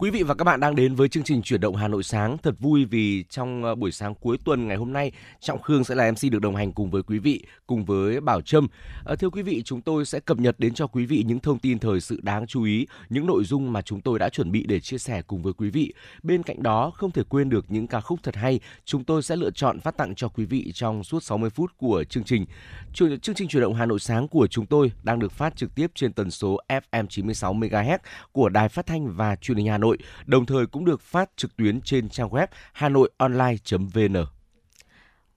Quý vị và các bạn đang đến với chương trình chuyển động Hà Nội sáng. Thật vui vì trong ờ, buổi sáng cuối tuần ngày hôm nay, Trọng Khương sẽ là MC được đồng hành cùng với quý vị, cùng với Bảo Trâm. À, thưa quý vị, chúng tôi sẽ cập nhật đến cho quý vị những thông tin thời sự đáng chú ý, những nội dung mà chúng tôi đã chuẩn bị để chia sẻ cùng với quý vị. Bên cạnh đó, không thể quên được những ca khúc thật hay, chúng tôi sẽ lựa chọn phát tặng cho quý vị trong suốt 60 phút của chương trình. Chương trình chuyển động Hà Nội sáng của chúng tôi đang được phát trực tiếp trên tần số FM 96 MHz của Đài Phát thanh và Truyền hình Hà Nội, đồng thời cũng được phát trực tuyến trên trang web hanoionline.vn.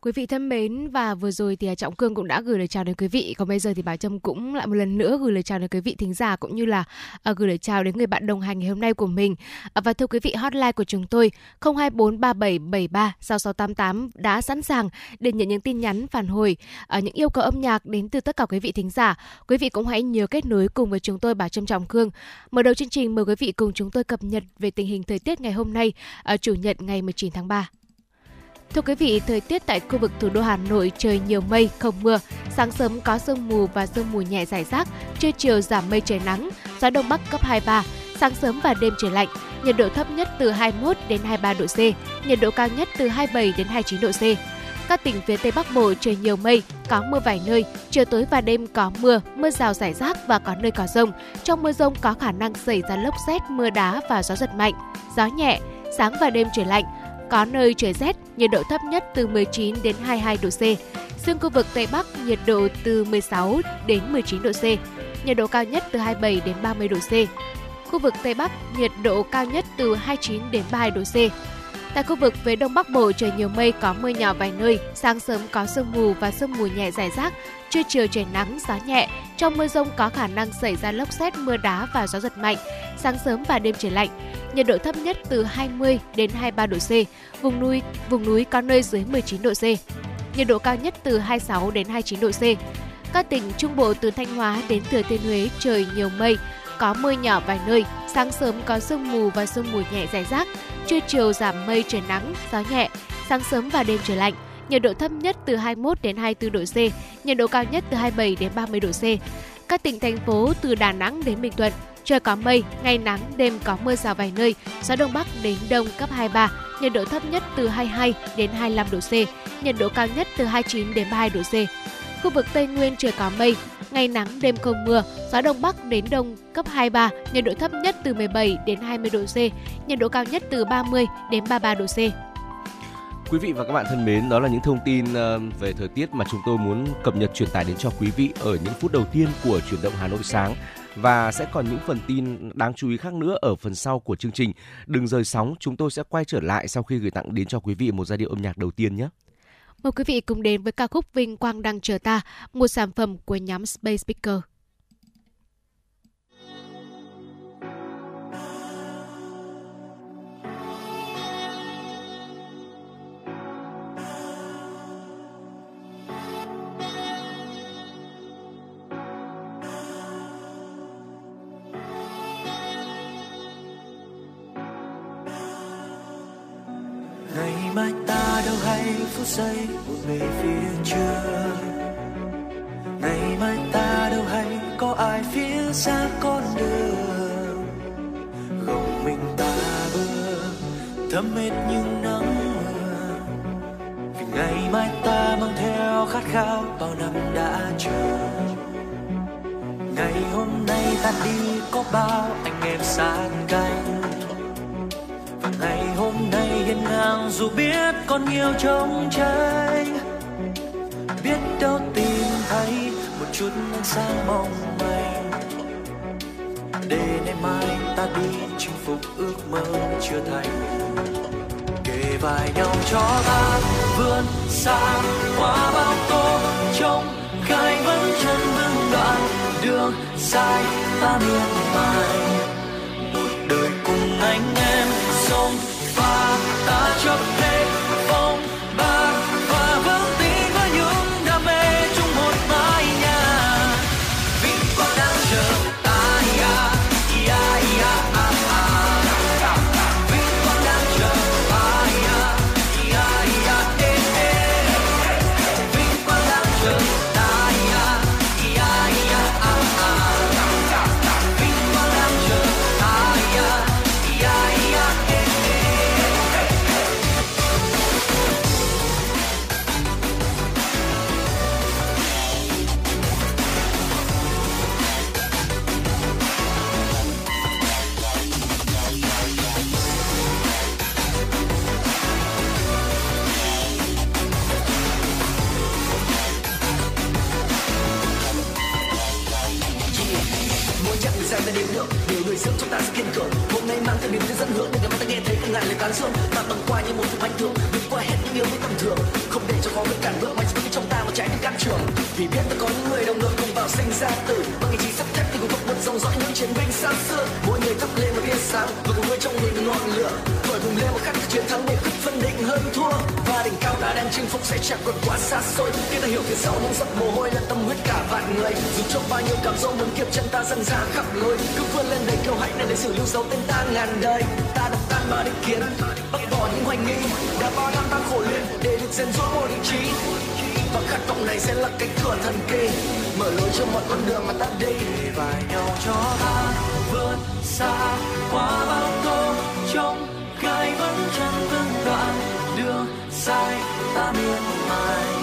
Quý vị thân mến và vừa rồi thì à, Trọng Cương cũng đã gửi lời chào đến quý vị. Còn bây giờ thì Bảo Trâm cũng lại một lần nữa gửi lời chào đến quý vị thính giả cũng như là uh, gửi lời chào đến người bạn đồng hành ngày hôm nay của mình. Uh, và thưa quý vị, hotline của chúng tôi 02437736688 đã sẵn sàng để nhận những tin nhắn phản hồi, uh, những yêu cầu âm nhạc đến từ tất cả quý vị thính giả. Quý vị cũng hãy nhớ kết nối cùng với chúng tôi Bảo Trâm Trọng Cương. Mở đầu chương trình mời quý vị cùng chúng tôi cập nhật về tình hình thời tiết ngày hôm nay, uh, chủ nhật ngày 19 tháng 3. Thưa quý vị, thời tiết tại khu vực thủ đô Hà Nội trời nhiều mây, không mưa. Sáng sớm có sương mù và sương mù nhẹ rải rác, trưa chiều giảm mây trời nắng, gió đông bắc cấp 2-3. Sáng sớm và đêm trời lạnh, nhiệt độ thấp nhất từ 21 đến 23 độ C, nhiệt độ cao nhất từ 27 đến 29 độ C. Các tỉnh phía Tây Bắc Bộ trời nhiều mây, có mưa vài nơi, chiều tối và đêm có mưa, mưa rào rải rác và có nơi có rông. Trong mưa rông có khả năng xảy ra lốc xét, mưa đá và gió giật mạnh. Gió nhẹ, sáng và đêm trời lạnh, có nơi trời rét, nhiệt độ thấp nhất từ 19 đến 22 độ C. Riêng khu vực Tây Bắc nhiệt độ từ 16 đến 19 độ C, nhiệt độ cao nhất từ 27 đến 30 độ C. Khu vực Tây Bắc nhiệt độ cao nhất từ 29 đến 32 độ C. Tại khu vực phía Đông Bắc Bộ trời nhiều mây có mưa nhỏ vài nơi, sáng sớm có sương mù và sương mù nhẹ rải rác, trưa chiều trời nắng, gió nhẹ. Trong mưa rông có khả năng xảy ra lốc xét, mưa đá và gió giật mạnh. Sáng sớm và đêm trời lạnh nhiệt độ thấp nhất từ 20 đến 23 độ C, vùng núi vùng núi có nơi dưới 19 độ C. Nhiệt độ cao nhất từ 26 đến 29 độ C. Các tỉnh Trung Bộ từ Thanh Hóa đến Thừa Thiên Huế trời nhiều mây, có mưa nhỏ vài nơi, sáng sớm có sương mù và sương mù nhẹ rải rác, trưa chiều giảm mây trời nắng, gió nhẹ, sáng sớm và đêm trời lạnh. Nhiệt độ thấp nhất từ 21 đến 24 độ C, nhiệt độ cao nhất từ 27 đến 30 độ C. Các tỉnh thành phố từ Đà Nẵng đến Bình Thuận Trời có mây, ngày nắng, đêm có mưa rào vài nơi, gió đông bắc đến đông cấp 23, nhiệt độ thấp nhất từ 22 đến 25 độ C, nhiệt độ cao nhất từ 29 đến 32 độ C. Khu vực Tây Nguyên trời có mây, ngày nắng, đêm không mưa, gió đông bắc đến đông cấp 23, nhiệt độ thấp nhất từ 17 đến 20 độ C, nhiệt độ cao nhất từ 30 đến 33 độ C. Quý vị và các bạn thân mến, đó là những thông tin ờ, về thời tiết mà chúng tôi muốn cập nhật truyền tải đến cho quý vị ở những phút đầu tiên của chuyển động Hà Nội sáng và sẽ còn những phần tin đáng chú ý khác nữa ở phần sau của chương trình. Đừng rời sóng, chúng tôi sẽ quay trở lại sau khi gửi tặng đến cho quý vị một giai điệu âm nhạc đầu tiên nhé. Mời quý vị cùng đến với ca khúc Vinh Quang đang chờ ta, một sản phẩm của nhóm Space Speaker. mai ta đâu hay phút giây một về phía trước. Ngày mai ta đâu hay có ai phía xa con đường. Không mình ta bước, thấm hết những nắng mưa. Vì ngày mai ta mang theo khát khao bao năm đã chờ ngày hôm nay ta đi có bao anh em sát cánh và ngày hôm hiên ngang dù biết còn nhiều trong trái biết đâu tìm thấy một chút ánh sáng mong manh để ngày mai ta đi chinh phục ước mơ chưa thành. Kề vai nhau cho ta vươn xa qua bao tô. Trong khai vẫn chân vững đoạn, đường dài ta miệt mài. Một đời cùng anh em ta chấp nhiều người sướng chúng ta sẽ kiên cường. Hôm nay mang theo niềm tin dẫn hướng để ngày mai ta nghe thấy không ngại lời tán dương ta bằng qua như một thứ bánh thường vượt qua hết những yêu với tầm thường. Không để cho khó vượt cản bước mạnh vững trong ta một trái những cản trường. Vì biết ta có những người đồng đội cùng vào sinh ra tử bằng ý chí cùng vượt một dòng dõi những chiến binh xa xưa. Mỗi người thắp lên một tia sáng và cùng nuôi trong mình ngọn lửa. Thổi cùng lên một khắc chiến thắng để quyết phân định hơn thua. Và đỉnh cao ta đang chinh phục sẽ chẳng còn quá xa xôi. Khi ta hiểu phía sau những giọt mồ hôi là tâm huyết cả vạn người. Dù cho bao nhiêu cảm dỗ muốn kiếp chân ta dần ra khắp lối. Cứ vươn lên đầy kiêu hãnh để lịch sử lưu dấu tên ta ngàn đời. Ta đập tan bao định kiến bắt bỏ những hoài nghi. Đã bao năm ta khổ luyện để được rèn rũa một ý chí và khát vọng này sẽ là cánh cửa thần kỳ. Mở lối cho mọi con đường mà ta đi. Và nhau cho ta vượt xa qua bao tô trong gai vẫn chẳng vững đoạn đường sai ta miên mài.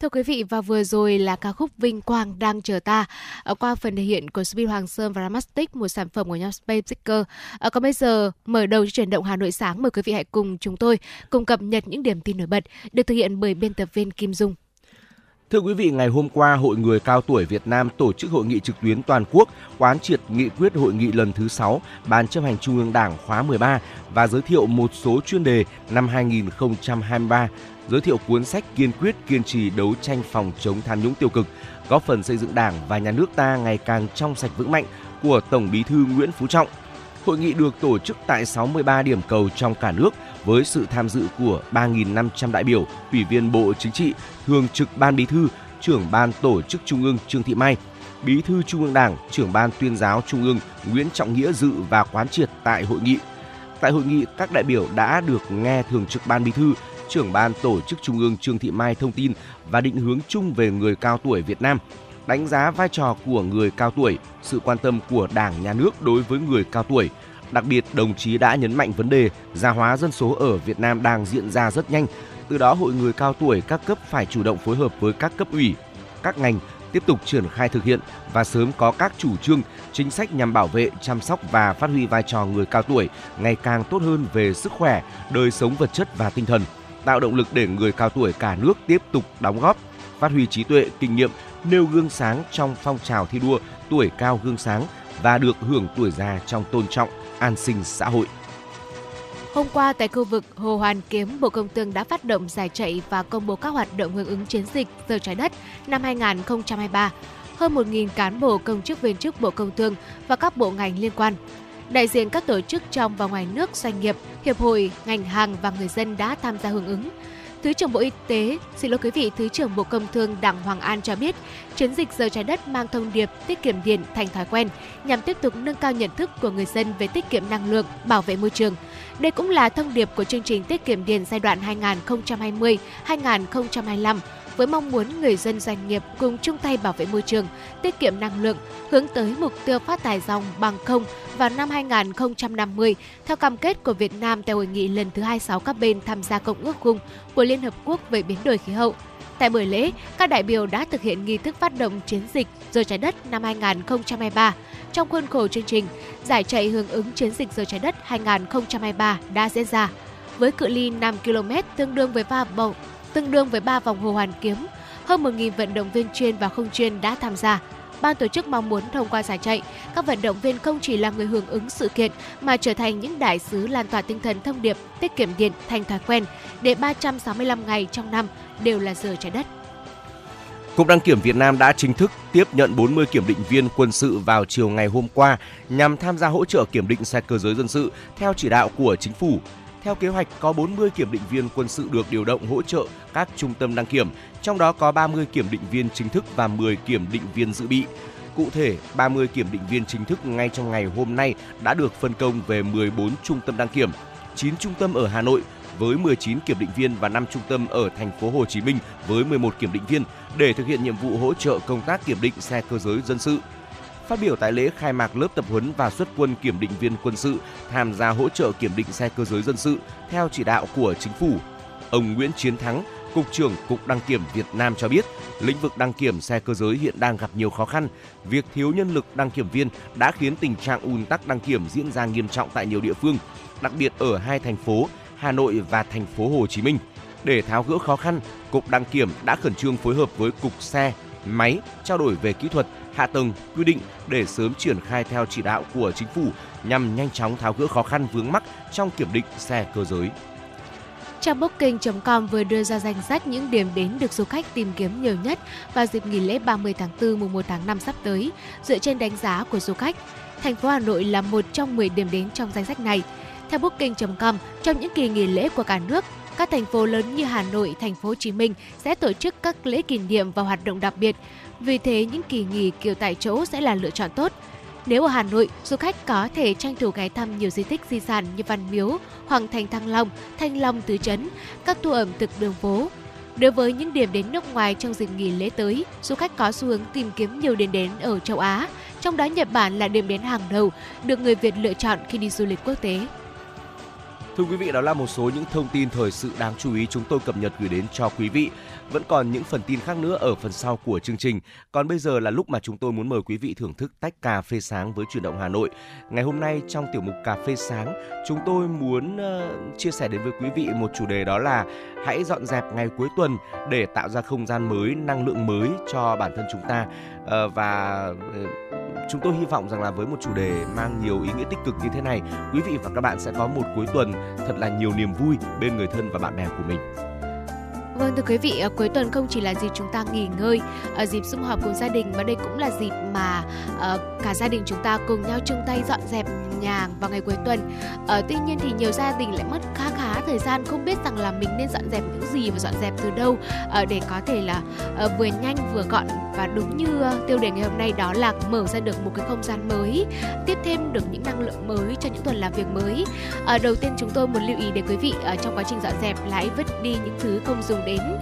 Thưa quý vị và vừa rồi là ca khúc Vinh Quang đang chờ ta ở qua phần thể hiện của Subin Hoàng Sơn và Ramastic một sản phẩm của nhóm Space Seeker. À, còn bây giờ mở đầu cho chuyển động Hà Nội sáng mời quý vị hãy cùng chúng tôi cùng cập nhật những điểm tin nổi bật được thực hiện bởi biên tập viên Kim Dung. Thưa quý vị, ngày hôm qua, Hội Người Cao Tuổi Việt Nam tổ chức hội nghị trực tuyến toàn quốc quán triệt nghị quyết hội nghị lần thứ 6 Ban chấp hành Trung ương Đảng khóa 13 và giới thiệu một số chuyên đề năm 2023, giới thiệu cuốn sách kiên quyết kiên trì đấu tranh phòng chống tham nhũng tiêu cực, góp phần xây dựng Đảng và nhà nước ta ngày càng trong sạch vững mạnh của Tổng Bí thư Nguyễn Phú Trọng. Hội nghị được tổ chức tại 63 điểm cầu trong cả nước với sự tham dự của 3.500 đại biểu, ủy viên Bộ Chính trị, Thường trực Ban Bí thư, trưởng Ban Tổ chức Trung ương Trương Thị Mai, Bí thư Trung ương Đảng, trưởng Ban Tuyên giáo Trung ương Nguyễn Trọng Nghĩa dự và quán triệt tại hội nghị. Tại hội nghị, các đại biểu đã được nghe Thường trực Ban Bí thư, trưởng Ban Tổ chức Trung ương Trương Thị Mai thông tin và định hướng chung về người cao tuổi Việt Nam, đánh giá vai trò của người cao tuổi, sự quan tâm của Đảng, Nhà nước đối với người cao tuổi. Đặc biệt, đồng chí đã nhấn mạnh vấn đề già hóa dân số ở Việt Nam đang diễn ra rất nhanh. Từ đó, Hội người cao tuổi các cấp phải chủ động phối hợp với các cấp ủy, các ngành tiếp tục triển khai thực hiện và sớm có các chủ trương, chính sách nhằm bảo vệ, chăm sóc và phát huy vai trò người cao tuổi ngày càng tốt hơn về sức khỏe, đời sống vật chất và tinh thần, tạo động lực để người cao tuổi cả nước tiếp tục đóng góp, phát huy trí tuệ, kinh nghiệm, nêu gương sáng trong phong trào thi đua tuổi cao gương sáng và được hưởng tuổi già trong tôn trọng, an sinh xã hội. Hôm qua tại khu vực Hồ Hoàn Kiếm, Bộ Công Thương đã phát động giải chạy và công bố các hoạt động hưởng ứng chiến dịch Giờ trái đất năm 2023. Hơn 1.000 cán bộ công chức viên chức Bộ Công Thương và các bộ ngành liên quan. Đại diện các tổ chức trong và ngoài nước, doanh nghiệp, hiệp hội, ngành hàng và người dân đã tham gia hưởng ứng. Thứ trưởng Bộ Y tế, xin lỗi quý vị, Thứ trưởng Bộ Công Thương Đặng Hoàng An cho biết, chiến dịch giờ trái đất mang thông điệp tiết kiệm điện thành thói quen nhằm tiếp tục nâng cao nhận thức của người dân về tiết kiệm năng lượng, bảo vệ môi trường. Đây cũng là thông điệp của chương trình tiết kiệm điện giai đoạn 2020-2025 với mong muốn người dân doanh nghiệp cùng chung tay bảo vệ môi trường, tiết kiệm năng lượng, hướng tới mục tiêu phát thải dòng bằng không vào năm 2050 theo cam kết của Việt Nam tại hội nghị lần thứ 26 các bên tham gia Công ước khung của Liên Hợp Quốc về biến đổi khí hậu. Tại buổi lễ, các đại biểu đã thực hiện nghi thức phát động chiến dịch Giờ trái đất năm 2023. Trong khuôn khổ chương trình, giải chạy hưởng ứng chiến dịch Giờ trái đất 2023 đã diễn ra với cự ly 5 km tương đương với 3 vòng tương đương với 3 vòng hồ hoàn kiếm. Hơn 1.000 vận động viên chuyên và không chuyên đã tham gia. Ban tổ chức mong muốn thông qua giải chạy, các vận động viên không chỉ là người hưởng ứng sự kiện mà trở thành những đại sứ lan tỏa tinh thần thông điệp tiết kiệm điện thành thói quen để 365 ngày trong năm đều là giờ trái đất. Cục đăng kiểm Việt Nam đã chính thức tiếp nhận 40 kiểm định viên quân sự vào chiều ngày hôm qua nhằm tham gia hỗ trợ kiểm định xe cơ giới dân sự theo chỉ đạo của chính phủ. Theo kế hoạch, có 40 kiểm định viên quân sự được điều động hỗ trợ các trung tâm đăng kiểm, trong đó có 30 kiểm định viên chính thức và 10 kiểm định viên dự bị. Cụ thể, 30 kiểm định viên chính thức ngay trong ngày hôm nay đã được phân công về 14 trung tâm đăng kiểm, 9 trung tâm ở Hà Nội với 19 kiểm định viên và 5 trung tâm ở thành phố Hồ Chí Minh với 11 kiểm định viên để thực hiện nhiệm vụ hỗ trợ công tác kiểm định xe cơ giới dân sự. Phát biểu tại lễ khai mạc lớp tập huấn và xuất quân kiểm định viên quân sự tham gia hỗ trợ kiểm định xe cơ giới dân sự theo chỉ đạo của chính phủ, ông Nguyễn Chiến Thắng, Cục trưởng Cục Đăng kiểm Việt Nam cho biết, lĩnh vực đăng kiểm xe cơ giới hiện đang gặp nhiều khó khăn. Việc thiếu nhân lực đăng kiểm viên đã khiến tình trạng ùn tắc đăng kiểm diễn ra nghiêm trọng tại nhiều địa phương, đặc biệt ở hai thành phố Hà Nội và thành phố Hồ Chí Minh. Để tháo gỡ khó khăn, Cục Đăng kiểm đã khẩn trương phối hợp với Cục Xe, Máy trao đổi về kỹ thuật, hạ tầng, quy định để sớm triển khai theo chỉ đạo của chính phủ nhằm nhanh chóng tháo gỡ khó khăn vướng mắc trong kiểm định xe cơ giới. Trang Booking.com vừa đưa ra danh sách những điểm đến được du khách tìm kiếm nhiều nhất vào dịp nghỉ lễ 30 tháng 4 mùng 1 tháng 5 sắp tới, dựa trên đánh giá của du khách. Thành phố Hà Nội là một trong 10 điểm đến trong danh sách này. Theo Booking.com, trong những kỳ nghỉ lễ của cả nước, các thành phố lớn như Hà Nội, Thành phố Hồ Chí Minh sẽ tổ chức các lễ kỷ niệm và hoạt động đặc biệt. Vì thế, những kỳ nghỉ kiểu tại chỗ sẽ là lựa chọn tốt. Nếu ở Hà Nội, du khách có thể tranh thủ ghé thăm nhiều di tích di sản như Văn Miếu, Hoàng Thành Thăng Long, Thanh Long Tứ Trấn, các tour ẩm thực đường phố. Đối với những điểm đến nước ngoài trong dịp nghỉ lễ tới, du khách có xu hướng tìm kiếm nhiều điểm đến ở châu Á, trong đó Nhật Bản là điểm đến hàng đầu được người Việt lựa chọn khi đi du lịch quốc tế. Thưa quý vị, đó là một số những thông tin thời sự đáng chú ý chúng tôi cập nhật gửi đến cho quý vị. Vẫn còn những phần tin khác nữa ở phần sau của chương trình. Còn bây giờ là lúc mà chúng tôi muốn mời quý vị thưởng thức tách cà phê sáng với chuyển động Hà Nội. Ngày hôm nay trong tiểu mục cà phê sáng, chúng tôi muốn uh, chia sẻ đến với quý vị một chủ đề đó là hãy dọn dẹp ngày cuối tuần để tạo ra không gian mới, năng lượng mới cho bản thân chúng ta. Uh, và uh, chúng tôi hy vọng rằng là với một chủ đề mang nhiều ý nghĩa tích cực như thế này, quý vị và các bạn sẽ có một cuối tuần thật là nhiều niềm vui bên người thân và bạn bè của mình. Vâng thưa quý vị, ờ, cuối tuần không chỉ là dịp chúng ta nghỉ ngơi, ờ, dịp sum họp cùng gia đình mà đây cũng là dịp mà ờ, cả gia đình chúng ta cùng nhau chung tay dọn dẹp nhà vào ngày cuối tuần. Tuy nhiên thì nhiều gia đình lại mất khá khá thời gian không biết rằng là mình nên dọn dẹp những gì và dọn dẹp từ đâu để có thể là vừa nhanh vừa gọn và đúng như tiêu đề ngày hôm nay đó là mở ra được một cái không gian mới, tiếp thêm được những năng lượng mới cho những tuần làm việc mới. Đầu tiên chúng tôi muốn lưu ý để quý vị trong quá trình dọn dẹp lại vứt đi những thứ không dùng để đến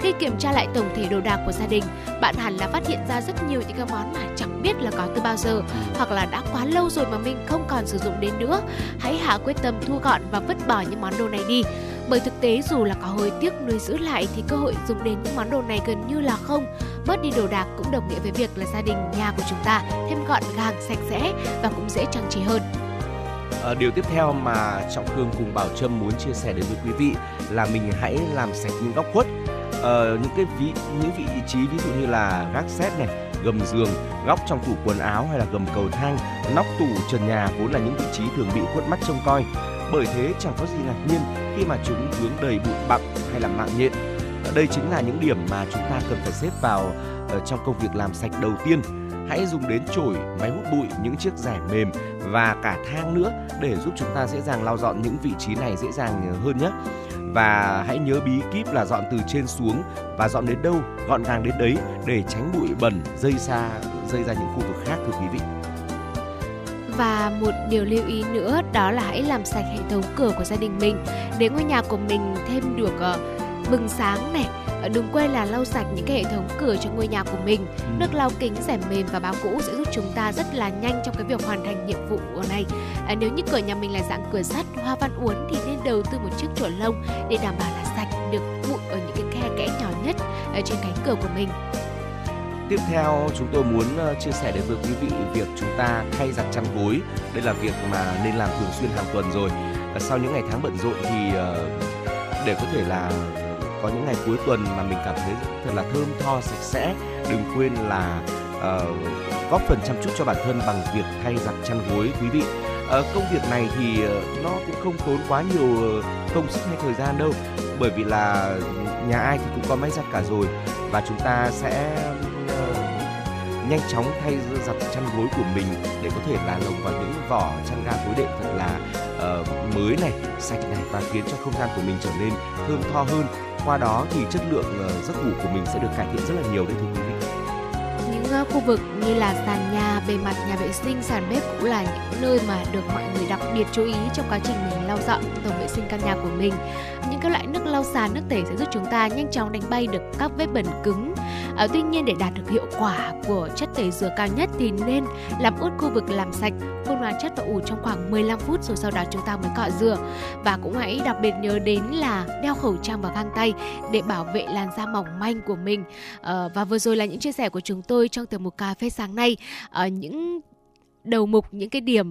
khi kiểm tra lại tổng thể đồ đạc của gia đình, bạn hẳn là phát hiện ra rất nhiều những cái món mà chẳng biết là có từ bao giờ hoặc là đã quá lâu rồi mà mình không còn sử dụng đến nữa. Hãy hạ quyết tâm thu gọn và vứt bỏ những món đồ này đi. Bởi thực tế dù là có hơi tiếc nuôi giữ lại thì cơ hội dùng đến những món đồ này gần như là không. Bớt đi đồ đạc cũng đồng nghĩa với việc là gia đình, nhà của chúng ta thêm gọn gàng, sạch sẽ và cũng dễ trang trí hơn. À, điều tiếp theo mà Trọng Khương cùng Bảo Trâm muốn chia sẻ đến với quý vị là mình hãy làm sạch những góc khuất. Uh, những cái vị những vị trí ví dụ như là gác xếp này gầm giường góc trong tủ quần áo hay là gầm cầu thang nóc tủ trần nhà vốn là những vị trí thường bị khuất mắt trông coi. Bởi thế chẳng có gì ngạc nhiên khi mà chúng vướng đầy bụi bặm hay là mạng nhện. Đây chính là những điểm mà chúng ta cần phải xếp vào ờ, trong công việc làm sạch đầu tiên hãy dùng đến chổi, máy hút bụi, những chiếc rẻ mềm và cả thang nữa để giúp chúng ta dễ dàng lau dọn những vị trí này dễ dàng hơn nhé. Và hãy nhớ bí kíp là dọn từ trên xuống và dọn đến đâu gọn gàng đến đấy để tránh bụi bẩn dây xa dây ra những khu vực khác thưa quý vị. Và một điều lưu ý nữa đó là hãy làm sạch hệ thống cửa của gia đình mình. Để ngôi nhà của mình thêm được uh, bừng sáng này ờ, đừng quên là lau sạch những cái hệ thống cửa cho ngôi nhà của mình ừ. nước lau kính rèm mềm và báo cũ sẽ giúp chúng ta rất là nhanh trong cái việc hoàn thành nhiệm vụ này à, nếu như cửa nhà mình là dạng cửa sắt hoa văn uốn thì nên đầu tư một chiếc chổi lông để đảm bảo là sạch được bụi ở những cái khe kẽ nhỏ nhất ở trên cánh cửa của mình. Tiếp theo chúng tôi muốn chia sẻ đến với quý vị việc chúng ta thay giặt chăn gối. Đây là việc mà nên làm thường xuyên hàng tuần rồi. Sau những ngày tháng bận rộn thì để có thể là có những ngày cuối tuần mà mình cảm thấy thật là thơm tho sạch sẽ, đừng quên là uh, góp phần chăm chút cho bản thân bằng việc thay giặt chăn gối quý vị. Uh, công việc này thì uh, nó cũng không tốn quá nhiều công sức hay thời gian đâu bởi vì là nhà ai thì cũng có máy giặt cả rồi và chúng ta sẽ nhanh chóng thay giặt chăn gối của mình để có thể là lồng vào những vỏ chăn ga gối đệm thật là uh, mới này, sạch này và khiến cho không gian của mình trở nên thơm tho hơn. Qua đó thì chất lượng ờ, giấc ngủ của mình sẽ được cải thiện rất là nhiều đấy thưa quý vị những ờ, khu vực như là sàn nhà, bề mặt nhà vệ sinh, sàn bếp cũng là những nơi mà được mọi người đặc biệt chú ý trong quá trình mình lau dọn tổng vệ sinh căn nhà của mình. Những cái loại nước lau sàn, nước tẩy sẽ giúp chúng ta nhanh chóng đánh bay được các vết bẩn cứng. À, tuy nhiên để đạt được hiệu quả của chất tẩy rửa cao nhất thì nên làm ướt khu vực làm sạch, phun hóa chất và ủ trong khoảng 15 phút rồi sau đó chúng ta mới cọ rửa. Và cũng hãy đặc biệt nhớ đến là đeo khẩu trang và găng tay để bảo vệ làn da mỏng manh của mình. À, và vừa rồi là những chia sẻ của chúng tôi trong tiểu mục cà phê sáng nay à, những đầu mục những cái điểm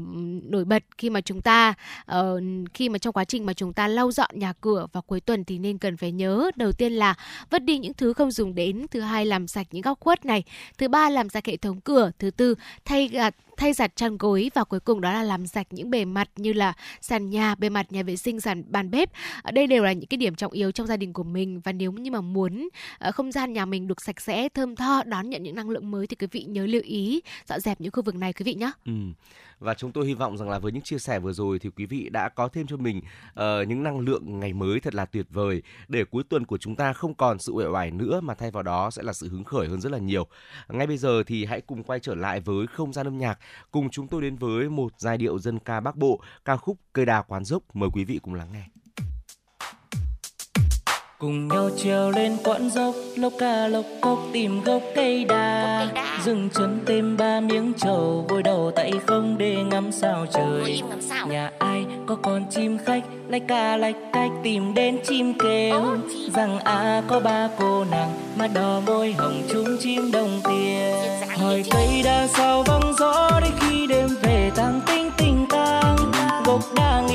nổi bật khi mà chúng ta uh, khi mà trong quá trình mà chúng ta lau dọn nhà cửa vào cuối tuần thì nên cần phải nhớ đầu tiên là vứt đi những thứ không dùng đến thứ hai làm sạch những góc khuất này thứ ba làm sạch hệ thống cửa thứ tư thay gạt thay giặt chăn gối và cuối cùng đó là làm sạch những bề mặt như là sàn nhà, bề mặt nhà vệ sinh, sàn bàn bếp. Ở đây đều là những cái điểm trọng yếu trong gia đình của mình và nếu như mà muốn ờ, không gian nhà mình được sạch sẽ, thơm tho, đón nhận những năng lượng mới thì quý vị nhớ lưu ý dọn dẹp những khu vực này quý vị nhé. Ừ. Và chúng tôi hy vọng rằng là với những chia sẻ vừa rồi thì quý vị đã có thêm cho mình uh, những năng lượng ngày mới thật là tuyệt vời để cuối tuần của chúng ta không còn sự uể oải nữa mà thay vào đó sẽ là sự hứng khởi hơn rất là nhiều. Ngay bây giờ thì hãy cùng quay trở lại với không gian âm nhạc, cùng chúng tôi đến với một giai điệu dân ca Bắc Bộ, ca khúc Cây đa quán dốc. Mời quý vị cùng lắng nghe cùng nhau trèo lên quãng dốc lốc ca lốc cốc tìm gốc cây đa. Dừng chân thêm ba miếng trầu vội đầu tay không để ngắm sao trời. Nhà ai có con chim khách lách ca lách cách tìm đến chim kêu. Rằng à có ba cô nàng mà đỏ môi hồng chung chim đồng tiền. Hỏi cây đa sao vắng gió đến khi đêm về tăng tinh tình tang. Gốc đa nghiêng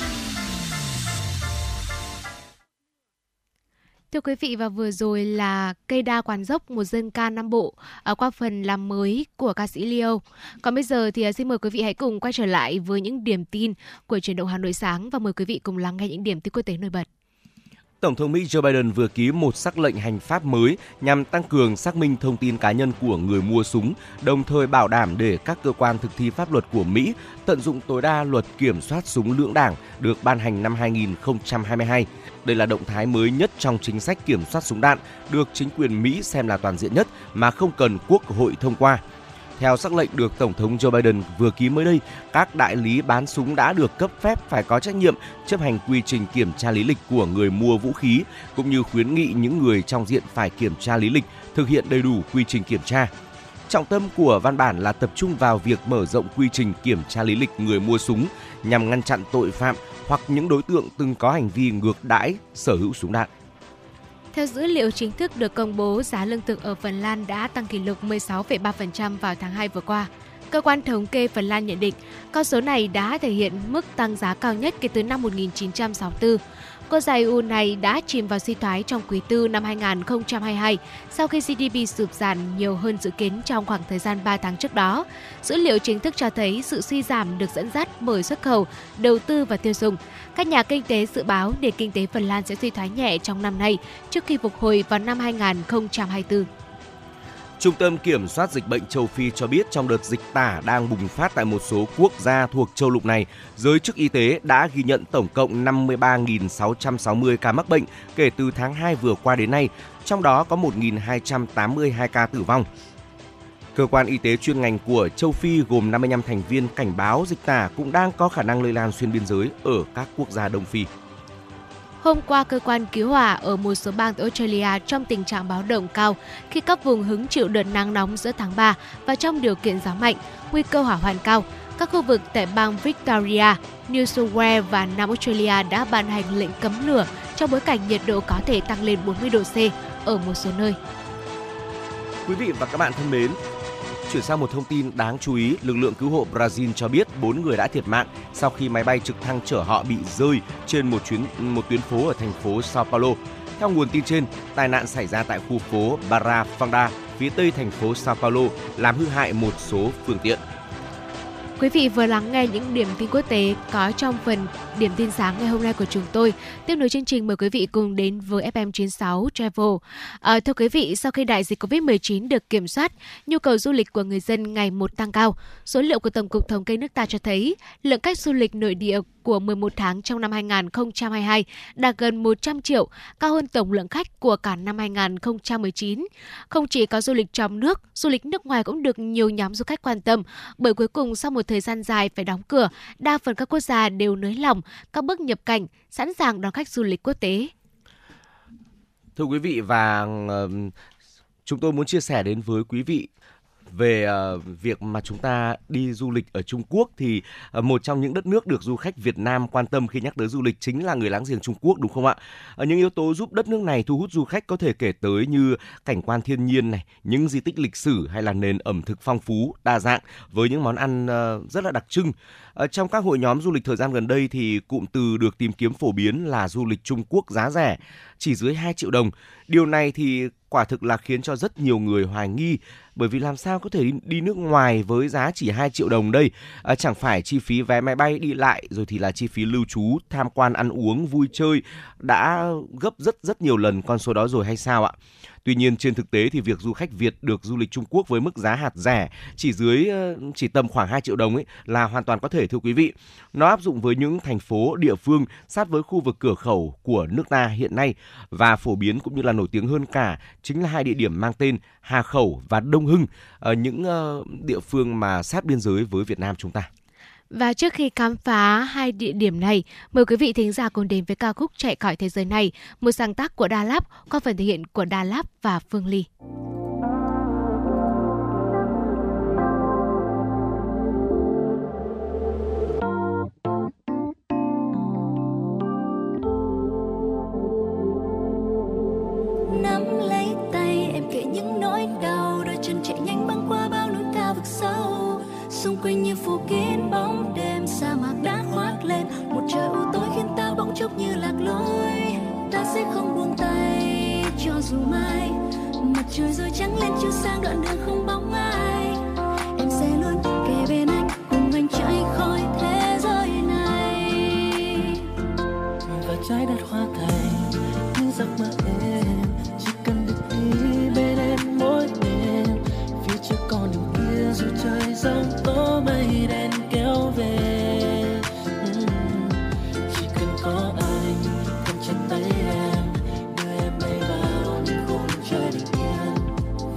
Thưa quý vị và vừa rồi là Cây đa quán dốc một dân ca Nam Bộ ở qua phần làm mới của ca sĩ Leo. Còn bây giờ thì à, xin mời quý vị hãy cùng quay trở lại với những điểm tin của truyền động Hà Nội sáng và mời quý vị cùng lắng nghe những điểm tin quốc tế nổi bật. Tổng thống Mỹ Joe Biden vừa ký một sắc lệnh hành pháp mới nhằm tăng cường xác minh thông tin cá nhân của người mua súng, đồng thời bảo đảm để các cơ quan thực thi pháp luật của Mỹ tận dụng tối đa luật kiểm soát súng lưỡng đảng được ban hành năm 2022. Đây là động thái mới nhất trong chính sách kiểm soát súng đạn, được chính quyền Mỹ xem là toàn diện nhất mà không cần Quốc hội thông qua. Theo sắc lệnh được Tổng thống Joe Biden vừa ký mới đây, các đại lý bán súng đã được cấp phép phải có trách nhiệm chấp hành quy trình kiểm tra lý lịch của người mua vũ khí, cũng như khuyến nghị những người trong diện phải kiểm tra lý lịch thực hiện đầy đủ quy trình kiểm tra. Trọng tâm của văn bản là tập trung vào việc mở rộng quy trình kiểm tra lý lịch người mua súng nhằm ngăn chặn tội phạm hoặc những đối tượng từng có hành vi ngược đãi sở hữu súng đạn. Theo dữ liệu chính thức được công bố, giá lương thực ở Phần Lan đã tăng kỷ lục 16,3% vào tháng 2 vừa qua. Cơ quan thống kê Phần Lan nhận định, con số này đã thể hiện mức tăng giá cao nhất kể từ năm 1964. Quốc gia u này đã chìm vào suy thoái trong quý tư năm 2022 sau khi GDP sụt giảm nhiều hơn dự kiến trong khoảng thời gian 3 tháng trước đó. Dữ liệu chính thức cho thấy sự suy giảm được dẫn dắt bởi xuất khẩu, đầu tư và tiêu dùng. Các nhà kinh tế dự báo nền kinh tế Phần Lan sẽ suy thoái nhẹ trong năm nay trước khi phục hồi vào năm 2024. Trung tâm Kiểm soát Dịch bệnh châu Phi cho biết trong đợt dịch tả đang bùng phát tại một số quốc gia thuộc châu lục này, giới chức y tế đã ghi nhận tổng cộng 53.660 ca mắc bệnh kể từ tháng 2 vừa qua đến nay, trong đó có 1.282 ca tử vong. Cơ quan y tế chuyên ngành của châu Phi gồm 55 thành viên cảnh báo dịch tả cũng đang có khả năng lây lan xuyên biên giới ở các quốc gia Đông Phi. Hôm qua, cơ quan cứu hỏa ở một số bang tại Australia trong tình trạng báo động cao khi các vùng hứng chịu đợt nắng nóng giữa tháng 3 và trong điều kiện gió mạnh, nguy cơ hỏa hoạn cao. Các khu vực tại bang Victoria, New South Wales và Nam Australia đã ban hành lệnh cấm lửa trong bối cảnh nhiệt độ có thể tăng lên 40 độ C ở một số nơi. Quý vị và các bạn thân mến, Chuyển sang một thông tin đáng chú ý, lực lượng cứu hộ Brazil cho biết 4 người đã thiệt mạng sau khi máy bay trực thăng chở họ bị rơi trên một chuyến một tuyến phố ở thành phố Sao Paulo. Theo nguồn tin trên, tai nạn xảy ra tại khu phố Barra Funda, phía tây thành phố Sao Paulo, làm hư hại một số phương tiện. Quý vị vừa lắng nghe những điểm tin quốc tế có trong phần điểm tin sáng ngày hôm nay của chúng tôi. Tiếp nối chương trình mời quý vị cùng đến với FM96 Travel. À, thưa quý vị, sau khi đại dịch Covid-19 được kiểm soát, nhu cầu du lịch của người dân ngày một tăng cao. Số liệu của Tổng cục Thống kê nước ta cho thấy lượng khách du lịch nội địa của 11 tháng trong năm 2022 đạt gần 100 triệu, cao hơn tổng lượng khách của cả năm 2019. Không chỉ có du lịch trong nước, du lịch nước ngoài cũng được nhiều nhóm du khách quan tâm, bởi cuối cùng sau một thời gian dài phải đóng cửa, đa phần các quốc gia đều nới lỏng các bước nhập cảnh, sẵn sàng đón khách du lịch quốc tế. Thưa quý vị và ờ, chúng tôi muốn chia sẻ đến với quý vị về uh, việc mà chúng ta đi du lịch ở Trung Quốc thì uh, một trong những đất nước được du khách Việt Nam quan tâm khi nhắc tới du lịch chính là người láng giềng Trung Quốc đúng không ạ? Uh, những yếu tố giúp đất nước này thu hút du khách có thể kể tới như cảnh quan thiên nhiên này, những di tích lịch sử hay là nền ẩm thực phong phú, đa dạng với những món ăn uh, rất là đặc trưng. Ở trong các hội nhóm du lịch thời gian gần đây thì cụm từ được tìm kiếm phổ biến là du lịch Trung Quốc giá rẻ, chỉ dưới 2 triệu đồng. Điều này thì quả thực là khiến cho rất nhiều người hoài nghi bởi vì làm sao có thể đi, đi nước ngoài với giá chỉ 2 triệu đồng đây? À, chẳng phải chi phí vé máy bay đi lại rồi thì là chi phí lưu trú tham quan ăn uống vui chơi đã gấp rất rất nhiều lần con số đó rồi hay sao ạ? Tuy nhiên, trên thực tế thì việc du khách Việt được du lịch Trung Quốc với mức giá hạt rẻ chỉ dưới ờ, chỉ tầm khoảng 2 triệu đồng ấy là hoàn toàn có thể, thưa quý vị. Nó áp dụng với những thành phố, địa phương sát với khu vực cửa khẩu của nước ta hiện nay và phổ biến cũng như là nổi tiếng hơn cả chính là hai địa điểm mang tên Hà Khẩu và Đông Hưng ở những ờ, địa phương mà sát biên giới với Việt Nam chúng ta. Và trước khi khám phá hai địa điểm này, mời quý vị thính giả cùng đến với ca khúc Chạy khỏi thế giới này, một sáng tác của Đà Lạt qua phần thể hiện của Đà Lạt và Phương Ly. xung quanh như phủ kín bóng đêm sa mạc đã khoác lên. Một trời u tối khiến ta bỗng chốc như lạc lối. Ta sẽ không buông tay cho dù mai. Mặt trời rồi trắng lên chiếu sang đoạn đường không bóng ai. Em sẽ luôn kề bên anh, cùng anh chạy khỏi thế giới này. Và trái đất hoa thành những giấc mơ em. Chỉ cần được đi bên em mỗi đêm. Phía trước con đường kia dù trời rơi đen kéo về. Ừ, chỉ cần có anh, cầm chặt tay em, đưa em bay vào những khung trời bình yên.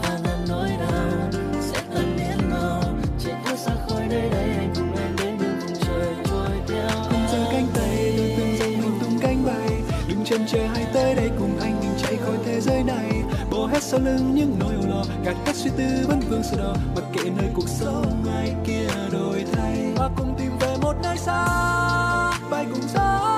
Và ngàn nỗi đau sẽ tan biến mau chạy bước xa khỏi nơi đây anh cùng em đến những vùng trời trôi theo. Cùng giơ cánh tay đôi từng giây mình tung cánh bay. Đừng chần chờ hãy tới đây cùng anh mình chạy khỏi thế giới này. Bỏ hết sau lưng những nỗi âu lo, gạt hết suy tư, vẫn vương sầu đỏ. Mặc kệ nơi cuộc sống nơi xa bay cùng gió.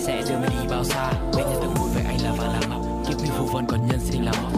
Sẽ đưa mình đi bao xa. Bên nhà từng vui với anh là và là ngọc Kiếp như phù vân còn nhân sinh là mộng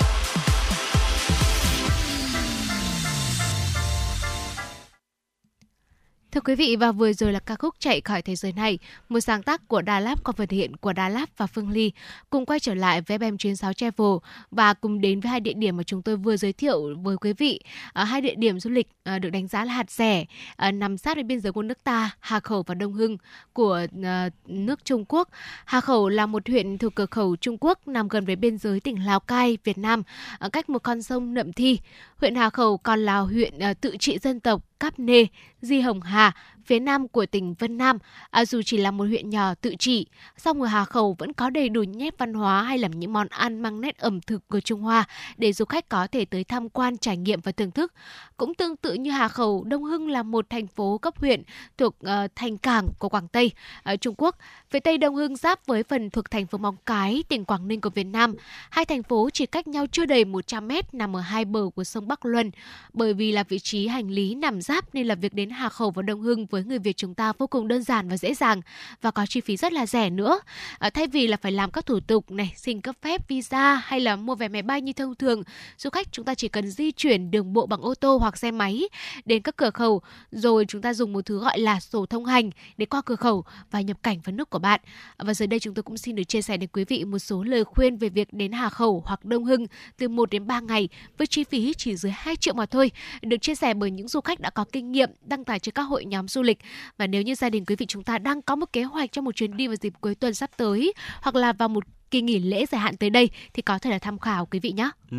Thưa quý vị và vừa rồi là ca khúc Chạy khỏi thế giới này, một sáng tác của Đà Lạt có phần hiện của Đà Lạt và Phương Ly. Cùng quay trở lại với FM 96 Travel và cùng đến với hai địa điểm mà chúng tôi vừa giới thiệu với quý vị. À, hai địa điểm du lịch à, được đánh giá là hạt rẻ, à, nằm sát với biên giới của nước ta, Hà Khẩu và Đông Hưng của à, nước Trung Quốc. Hà Khẩu là một huyện thuộc cửa khẩu Trung Quốc nằm gần với biên giới tỉnh Lào Cai, Việt Nam, à, cách một con sông Nậm Thi. Huyện Hà Khẩu còn là huyện à, tự trị dân tộc Cáp Nê, Di Hồng Hà phía nam của tỉnh Vân Nam. À, dù chỉ là một huyện nhỏ tự trị, song ở Hà Khẩu vẫn có đầy đủ nét văn hóa hay là những món ăn mang nét ẩm thực của Trung Hoa để du khách có thể tới tham quan, trải nghiệm và thưởng thức. Cũng tương tự như Hà Khẩu, Đông Hưng là một thành phố cấp huyện thuộc uh, thành cảng của Quảng Tây, ở Trung Quốc. Phía Tây Đông Hưng giáp với phần thuộc thành phố Móng Cái, tỉnh Quảng Ninh của Việt Nam. Hai thành phố chỉ cách nhau chưa đầy 100 mét nằm ở hai bờ của sông Bắc Luân. Bởi vì là vị trí hành lý nằm giáp nên là việc đến Hà Khẩu và Đông Hưng với người Việt chúng ta vô cùng đơn giản và dễ dàng và có chi phí rất là rẻ nữa. À, thay vì là phải làm các thủ tục này, xin cấp phép visa hay là mua vé máy bay như thông thường, du khách chúng ta chỉ cần di chuyển đường bộ bằng ô tô hoặc xe máy đến các cửa khẩu rồi chúng ta dùng một thứ gọi là sổ thông hành để qua cửa khẩu và nhập cảnh vào nước của bạn. Và dưới đây chúng tôi cũng xin được chia sẻ đến quý vị một số lời khuyên về việc đến Hà Khẩu hoặc Đông Hưng từ 1 đến 3 ngày với chi phí chỉ dưới 2 triệu mà thôi, được chia sẻ bởi những du khách đã có kinh nghiệm đăng tải trên các hội nhóm du lịch. Và nếu như gia đình quý vị chúng ta đang có một kế hoạch cho một chuyến đi vào dịp cuối tuần sắp tới, hoặc là vào một kỳ nghỉ lễ dài hạn tới đây thì có thể là tham khảo quý vị nhé. Ừ.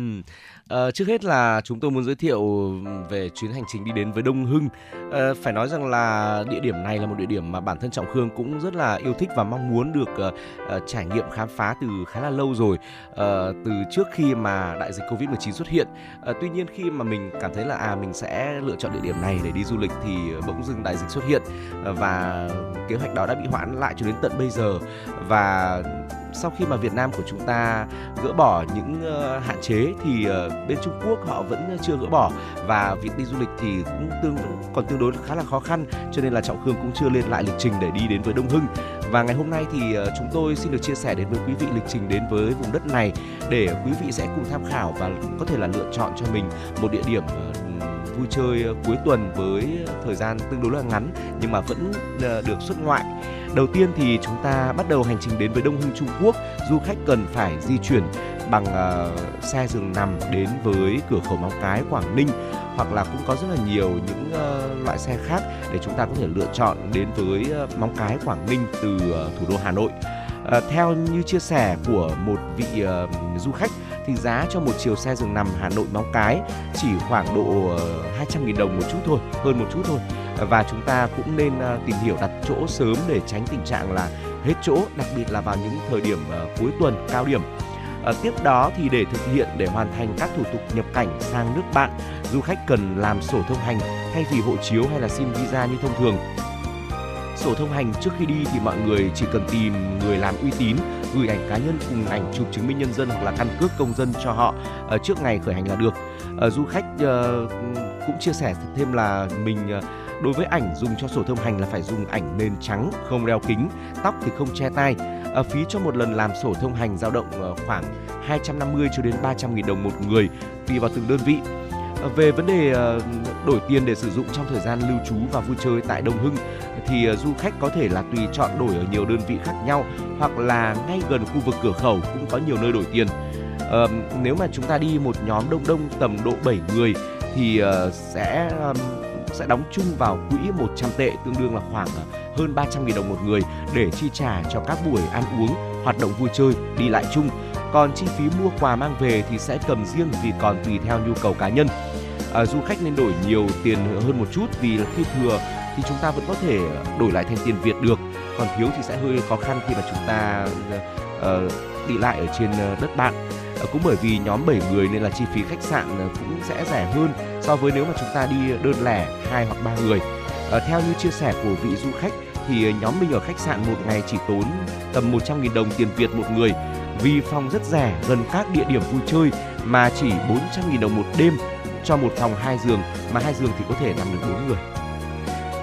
À, trước hết là chúng tôi muốn giới thiệu ừ, về chuyến hành trình đi đến với Đông Hưng. À, phải nói rằng là địa điểm này là một địa điểm mà bản thân Trọng Khương cũng rất là yêu thích và mong muốn được uh, trải nghiệm khám phá từ khá là lâu rồi. Uh, từ trước khi mà đại dịch Covid-19 xuất hiện. Uh, tuy nhiên khi mà mình cảm thấy là à mình sẽ lựa chọn địa điểm này để đi du lịch thì bỗng dưng đại dịch xuất hiện uh, và kế hoạch đó đã bị hoãn lại cho đến tận bây giờ và sau khi mà Việt Nam của chúng ta gỡ bỏ những uh, hạn chế thì uh, bên Trung Quốc họ vẫn chưa gỡ bỏ. Và việc đi du lịch thì cũng tương còn tương đối khá là khó khăn cho nên là Trọng Khương cũng chưa lên lại lịch trình để đi đến với Đông Hưng. Và ngày hôm nay thì uh, chúng tôi xin được chia sẻ đến với quý vị lịch trình đến với vùng đất này để quý vị sẽ cùng tham khảo và có thể là lựa chọn cho mình một địa điểm vui chơi cuối tuần với thời gian tương đối là ngắn nhưng mà vẫn được xuất ngoại. Đầu tiên thì chúng ta bắt đầu hành trình đến với Đông Hưng Trung Quốc, du khách cần phải di chuyển bằng uh, xe giường nằm đến với cửa khẩu Móng Cái, Quảng Ninh hoặc là cũng có rất là nhiều những uh, loại xe khác để chúng ta có thể lựa chọn đến với uh, Móng Cái, Quảng Ninh từ uh, thủ đô Hà Nội. À, theo như chia sẻ của một vị uh, du khách thì giá cho một chiều xe giường nằm Hà Nội Móng Cái chỉ khoảng độ uh, 200.000 đồng một chút thôi, hơn một chút thôi và chúng ta cũng nên ờ, tìm hiểu đặt chỗ sớm để tránh tình trạng là hết chỗ, đặc biệt là vào những thời điểm ờ, cuối tuần cao điểm. À, tiếp đó thì để thực hiện để hoàn thành các thủ tục nhập cảnh sang nước bạn, du khách cần làm sổ thông hành thay vì hộ chiếu hay là xin visa như thông thường. Sổ thông hành trước khi đi thì mọi người chỉ cần tìm người làm uy tín, gửi ảnh cá nhân cùng ảnh chụp chứng minh nhân dân hoặc là căn cước công dân cho họ à, trước ngày khởi hành là được. À, du khách à, cũng chia sẻ thêm là mình à, Đối với ảnh dùng cho sổ thông hành là phải dùng ảnh nền trắng, không đeo kính, tóc thì không che tai. À, phí cho một lần làm sổ thông hành dao động ờ, khoảng 250 cho đến 300 nghìn đồng một người tùy vào từng đơn vị. Ờ, về vấn đề đổi tiền để sử dụng trong thời gian lưu trú và vui chơi tại Đông Hưng thì du khách có thể là tùy chọn đổi ở nhiều đơn vị khác nhau hoặc là ngay gần khu vực cửa khẩu cũng có nhiều nơi đổi tiền. Nếu mà chúng ta đi một nhóm đông đông tầm độ 7 người thì sẽ sẽ đóng chung vào quỹ 100 tệ tương đương là khoảng ờ, hơn 300.000 đồng một người để chi trả cho các buổi ăn uống, hoạt động vui chơi, đi lại chung. Còn chi phí mua quà mang về thì sẽ cầm riêng vì còn tùy theo nhu cầu cá nhân. À, du khách nên đổi nhiều tiền hơn một chút vì khi thừa thì chúng ta vẫn có thể đổi lại thành tiền Việt được. Còn thiếu thì sẽ hơi khó khăn khi mà chúng ta uh, đi lại ở trên đất bạn. À, cũng bởi vì nhóm 7 người nên là chi phí khách sạn cũng sẽ rẻ hơn so với nếu mà chúng ta đi đơn lẻ hai hoặc ba người. À, theo như chia sẻ của vị du khách thì ờ, nhóm mình ở khách sạn một ngày chỉ tốn tầm 100.000 đồng tiền Việt một người vì phòng rất rẻ gần các địa điểm vui chơi mà chỉ 400.000 đồng một đêm cho một phòng hai giường mà hai giường thì có thể nằm được bốn người.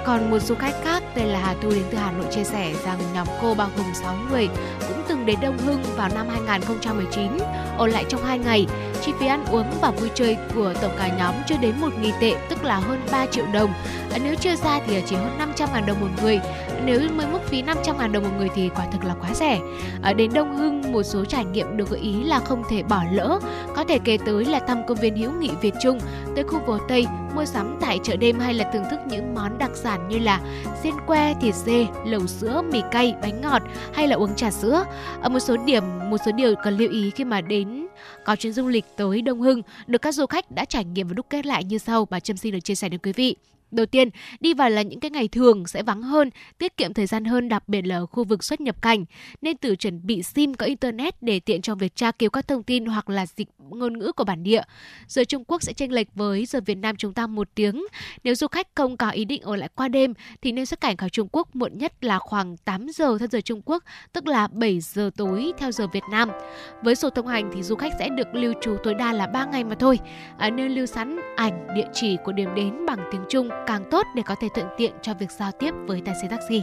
Còn một du khách khác tên là Hà Thu đến từ Hà Nội chia sẻ rằng nhóm cô bao gồm 6 người cũng từng đến Đông Hưng vào năm 2019, ở lại trong 2 ngày. Chi phí ăn uống và vui chơi của tổng cả nhóm chưa đến 1.000 tệ, tức là hơn 3 triệu đồng. Nếu chưa ra thì chỉ hơn 500 ngàn đồng một người. Nếu mới mức phí 500 ngàn đồng một người thì quả thực là quá rẻ. Ở đến Đông Hưng, một số trải nghiệm được gợi ý là không thể bỏ lỡ. Có thể kể tới là thăm công viên hữu nghị Việt Trung, tới khu phố Tây, mua sắm tại chợ đêm hay là thưởng thức những món đặc sản như là xiên que, thịt dê, lẩu sữa, mì cay, bánh ngọt hay là uống trà sữa. Ở một số điểm, một số điều cần lưu ý khi mà đến có chuyến du lịch tới Đông Hưng, được các du khách đã trải nghiệm và đúc kết lại như sau bà Trâm xin được chia sẻ đến quý vị. Đầu tiên, đi vào là những cái ngày thường sẽ vắng hơn, tiết kiệm thời gian hơn đặc biệt là ở khu vực xuất nhập cảnh. Nên tự chuẩn bị SIM có internet để tiện cho việc tra cứu các thông tin hoặc là dịch ngôn ngữ của bản địa. Giờ Trung Quốc sẽ chênh lệch với giờ Việt Nam chúng ta một tiếng. Nếu du khách không có ý định ở lại qua đêm thì nên xuất cảnh khỏi Trung Quốc muộn nhất là khoảng 8 giờ theo giờ Trung Quốc, tức là 7 giờ tối theo giờ Việt Nam. Với sổ thông hành thì du khách sẽ được lưu trú tối đa là 3 ngày mà thôi. À, nên lưu sẵn ảnh, địa chỉ của điểm đến bằng tiếng Trung càng tốt để có thể thuận tiện cho việc giao tiếp với tài xế taxi.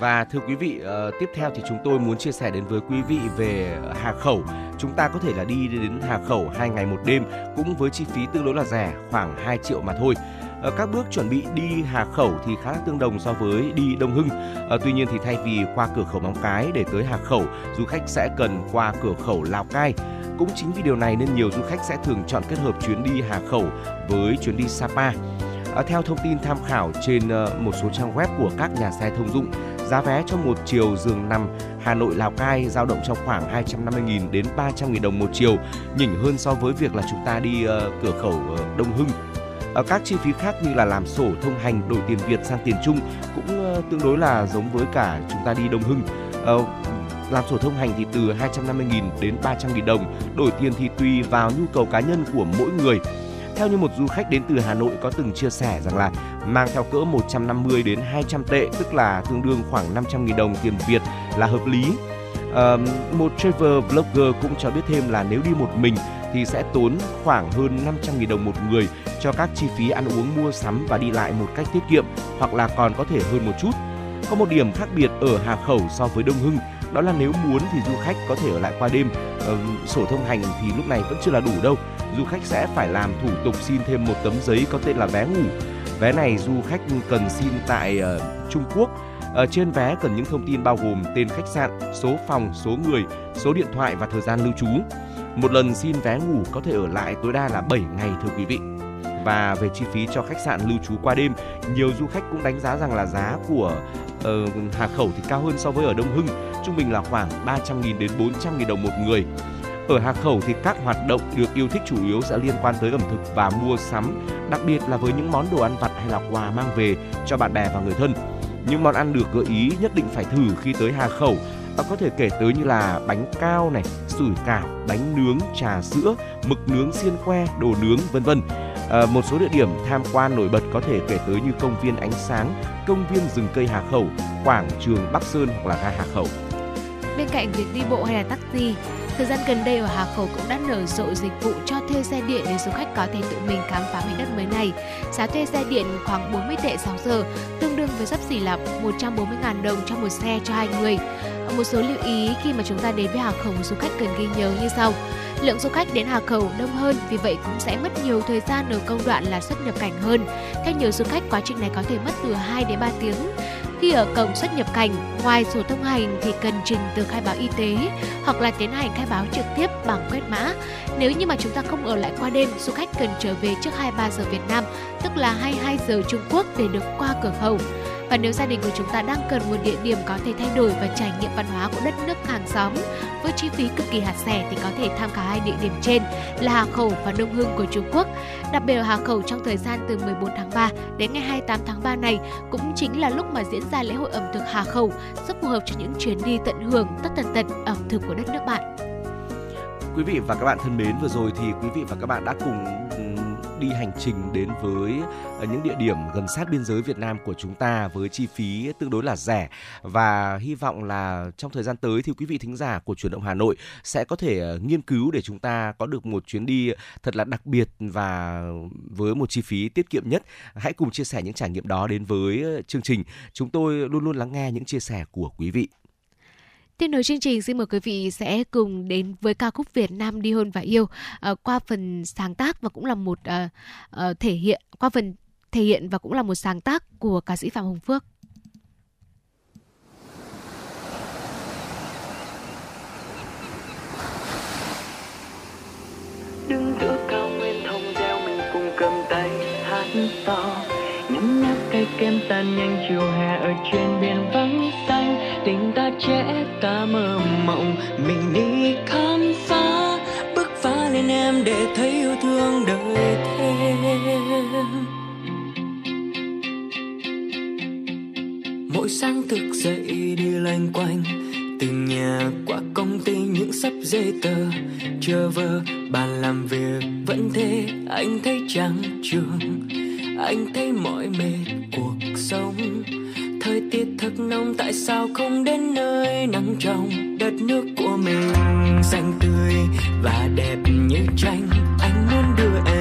Và thưa quý vị, uh, tiếp theo thì chúng tôi muốn chia sẻ đến với quý vị về Hà Khẩu. Chúng ta có thể là đi đến Hà Khẩu hai ngày một đêm cũng với chi phí tương đối là rẻ, khoảng 2 triệu mà thôi. Ờ, các bước chuẩn bị đi Hà Khẩu thì khá là tương đồng so với đi Đông Hưng. Ờ, tuy nhiên thì thay vì qua cửa khẩu Móng Cái để tới Hà Khẩu, du khách sẽ cần qua cửa khẩu Lào Cai. Cũng chính vì điều này nên nhiều du khách sẽ thường chọn kết hợp chuyến đi Hà Khẩu với chuyến đi Sapa. Ờ, theo thông tin tham khảo trên một số trang web của các nhà xe thông dụng, giá vé cho một chiều giường nằm Hà Nội Lào Cai dao động trong khoảng 250.000 đến 300.000 đồng một chiều, nhỉnh hơn so với việc là chúng ta đi uh, cửa khẩu uh, Đông Hưng. Ở các chi phí khác như là làm sổ thông hành đổi tiền Việt sang tiền Trung cũng ờ, tương đối là giống với cả chúng ta đi Đông Hưng. Ờ, làm sổ thông hành thì từ 250.000 đến 300.000 đồng, đổi tiền thì tùy vào nhu cầu cá nhân của mỗi người. Theo như một du khách đến từ Hà Nội có từng chia sẻ rằng là mang theo cỡ 150 đến 200 tệ, tức là tương đương khoảng 500.000 đồng tiền Việt là hợp lý. Uh, một travel blogger cũng cho biết thêm là nếu đi một mình thì sẽ tốn khoảng hơn 500.000 đồng một người cho các chi phí ăn uống mua sắm và đi lại một cách tiết kiệm hoặc là còn có thể hơn một chút. Có một điểm khác biệt ở Hà Khẩu so với Đông Hưng đó là nếu muốn thì du khách có thể ở lại qua đêm. Ờ, sổ thông hành thì lúc này vẫn chưa là đủ đâu. Du khách sẽ phải làm thủ tục xin thêm một tấm giấy có tên là vé ngủ. Vé này du khách cần xin tại uh, Trung Quốc. Ở trên vé cần những thông tin bao gồm tên khách sạn, số phòng, số người, số điện thoại và thời gian lưu trú. Một lần xin vé ngủ có thể ở lại tối đa là 7 ngày thưa quý vị. Và về chi phí cho khách sạn lưu trú qua đêm, nhiều du khách cũng đánh giá rằng là giá của uh, Hà Khẩu thì cao hơn so với ở Đông Hưng, trung bình là khoảng 300.000 đến 400.000 đồng một người. Ở Hà Khẩu thì các hoạt động được yêu thích chủ yếu sẽ liên quan tới ẩm thực và mua sắm, đặc biệt là với những món đồ ăn vặt hay là quà mang về cho bạn bè và người thân. Những món ăn được gợi ý nhất định phải thử khi tới Hà Khẩu ta có thể kể tới như là bánh cao này, sủi cảo, bánh nướng, trà sữa, mực nướng xiên que, đồ nướng vân vân. À, một số địa điểm tham quan nổi bật có thể kể tới như công viên ánh sáng, công viên rừng cây Hà Khẩu, quảng trường Bắc Sơn hoặc là ga Hà Khẩu. Bên cạnh việc đi bộ hay là taxi, thời gian gần đây ở Hà Khẩu cũng đã nở rộ dịch vụ cho thuê xe điện để du khách có thể tự mình khám phá mảnh đất mới này. Giá thuê xe điện khoảng 40 tệ 6 giờ, tương đương với sắp xỉ là 140.000 đồng cho một xe cho hai người. Một số lưu ý khi mà chúng ta đến với Hà Khẩu du khách cần ghi nhớ như sau. Lượng du khách đến Hà Khẩu đông hơn, vì vậy cũng sẽ mất nhiều thời gian ở công đoạn là xuất nhập cảnh hơn. Theo nhiều du khách, quá trình này có thể mất từ 2 đến 3 tiếng. Khi ở cổng xuất nhập cảnh, ngoài sổ thông hành thì cần trình từ khai báo y tế hoặc là tiến hành khai báo trực tiếp bằng quét mã. Nếu như mà chúng ta không ở lại qua đêm, du khách cần trở về trước 23 giờ Việt Nam, tức là 22 giờ Trung Quốc để được qua cửa khẩu. Và nếu gia đình của chúng ta đang cần một địa điểm có thể thay đổi và trải nghiệm văn hóa của đất nước hàng xóm với chi phí cực kỳ hạt rẻ thì có thể tham khảo hai địa điểm trên là Hà Khẩu và Đông Hưng của Trung Quốc. Đặc biệt ở Hà Khẩu trong thời gian từ 14 tháng 3 đến ngày 28 tháng 3 này cũng chính là lúc mà diễn ra lễ hội ẩm thực Hà Khẩu, rất phù hợp cho những chuyến đi tận hưởng tất tần tật ẩm thực của đất nước bạn. Quý vị và các bạn thân mến, vừa rồi thì quý vị và các bạn đã cùng đi hành trình đến với ờ, những địa điểm gần sát biên giới Việt Nam của chúng ta với chi phí tương đối là rẻ và hy vọng là trong thời gian tới thì quý vị thính giả của chuyển động Hà Nội sẽ có thể ờ, nghiên cứu để chúng ta có được một chuyến đi thật là đặc biệt và với một chi phí tiết kiệm nhất. Hãy cùng chia sẻ những trải nghiệm đó đến với ờ, chương trình. Chúng tôi luôn luôn lắng nghe những chia sẻ của quý vị. Tiếp nối chương trình xin mời quý vị sẽ cùng đến với ca khúc Việt Nam đi hôn và yêu uh, qua phần sáng tác và cũng là một uh, uh, thể hiện qua phần thể hiện và cũng là một sáng tác của ca sĩ Phạm Hồng Phước. đứng giữa cao nguyên thông gieo mình cùng cầm tay hát to nhấm nháp cây kem tan nhanh chiều hè ở trên biển vắng tình ta trẻ ta mơ mộng. Mình đi khám phá, bước phá lên em để thấy yêu thương đời thêm. Mỗi sáng thức dậy đi loanh quanh, từ nhà qua công ty những sắp giấy tờ. Chờ vờ bàn làm việc vẫn thế, anh thấy chẳng trường anh thấy mỏi mệt cuộc sống. Thời tiết thật nóng, tại sao không đến nơi nắng trong đất nước của mình? Xanh tươi và đẹp như tranh, anh muốn đưa em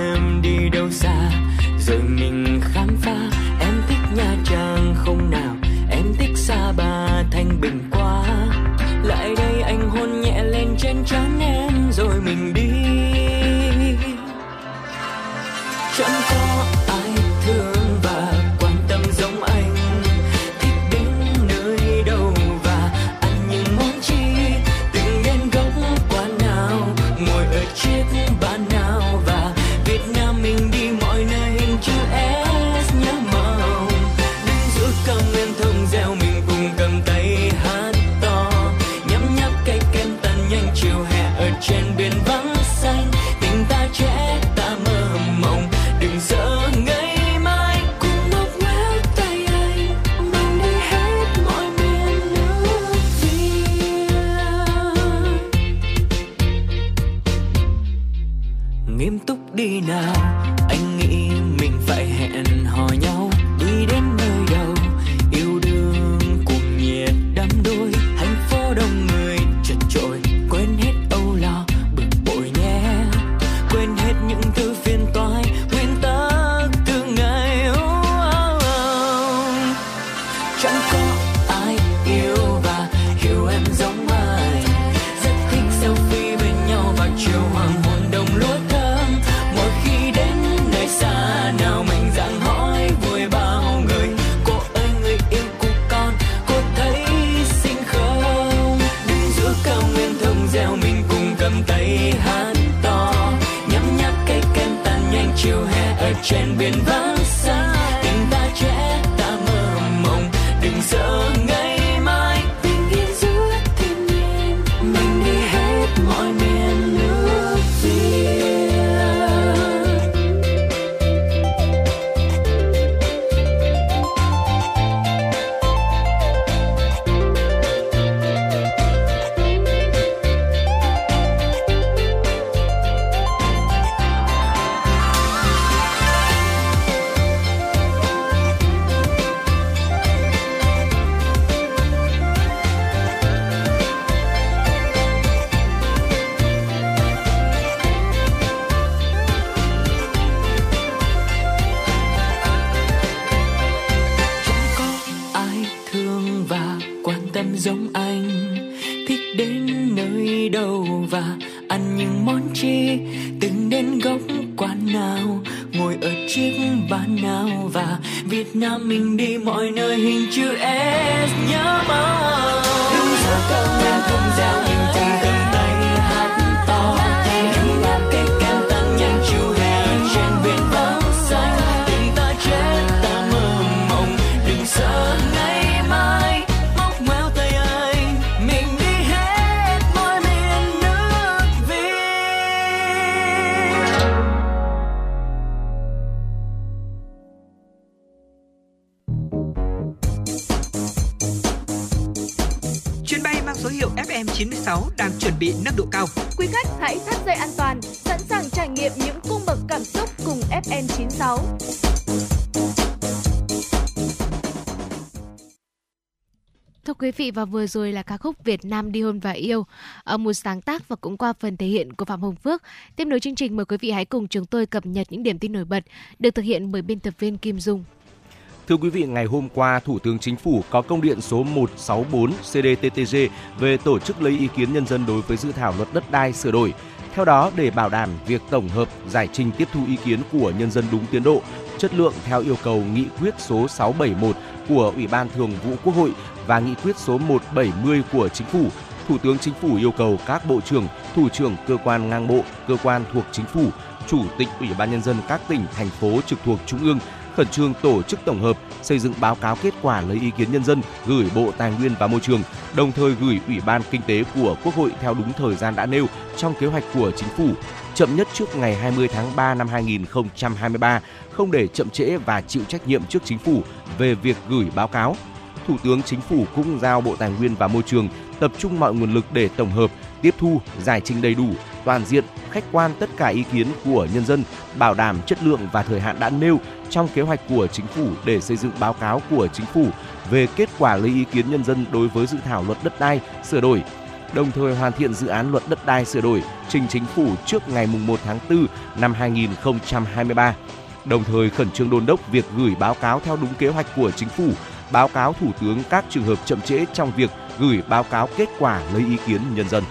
và vừa rồi là ca khúc Việt Nam đi hôn và yêu, ở một sáng tác và cũng qua phần thể hiện của Phạm Hồng Phước. Tiếp nối chương trình mời quý vị hãy cùng chúng tôi cập nhật những điểm tin nổi bật được thực hiện bởi biên tập viên Kim Dung. Thưa quý vị, ngày hôm qua, Thủ tướng Chính phủ có công điện số 164 CDTTG về tổ chức lấy ý kiến nhân dân đối với dự thảo luật đất đai sửa đổi. Theo đó, để bảo đảm việc tổng hợp, giải trình tiếp thu ý kiến của nhân dân đúng tiến độ, chất lượng theo yêu cầu nghị quyết số 671 của Ủy ban Thường vụ Quốc hội và nghị quyết số 170 của Chính phủ, Thủ tướng Chính phủ yêu cầu các bộ trưởng, thủ trưởng cơ quan ngang bộ, cơ quan thuộc Chính phủ, chủ tịch Ủy ban nhân dân các tỉnh thành phố trực thuộc Trung ương khẩn trương tổ chức tổng hợp, xây dựng báo cáo kết quả lấy ý kiến nhân dân gửi Bộ Tài nguyên và Môi trường, đồng thời gửi Ủy ban Kinh tế của Quốc hội theo đúng thời gian đã nêu trong kế hoạch của Chính phủ, chậm nhất trước ngày 20 tháng 3 năm 2023, không để chậm trễ và chịu trách nhiệm trước Chính phủ về việc gửi báo cáo. Thủ tướng Chính phủ cũng giao Bộ Tài nguyên và Môi trường tập trung mọi nguồn lực để tổng hợp, tiếp thu, giải trình đầy đủ, toàn diện, khách quan tất cả ý kiến của nhân dân, bảo đảm chất lượng và thời hạn đã nêu trong kế hoạch của chính phủ để xây dựng báo cáo của chính phủ về kết quả lấy ý kiến nhân dân đối với dự thảo luật đất đai sửa đổi đồng thời hoàn thiện dự án luật đất đai sửa đổi trình chính phủ trước ngày 1 tháng 4 năm 2023. Đồng thời khẩn trương đôn đốc việc gửi báo cáo theo đúng kế hoạch của chính phủ, báo cáo Thủ tướng các trường hợp chậm trễ trong việc gửi báo cáo kết quả lấy ý kiến nhân dân.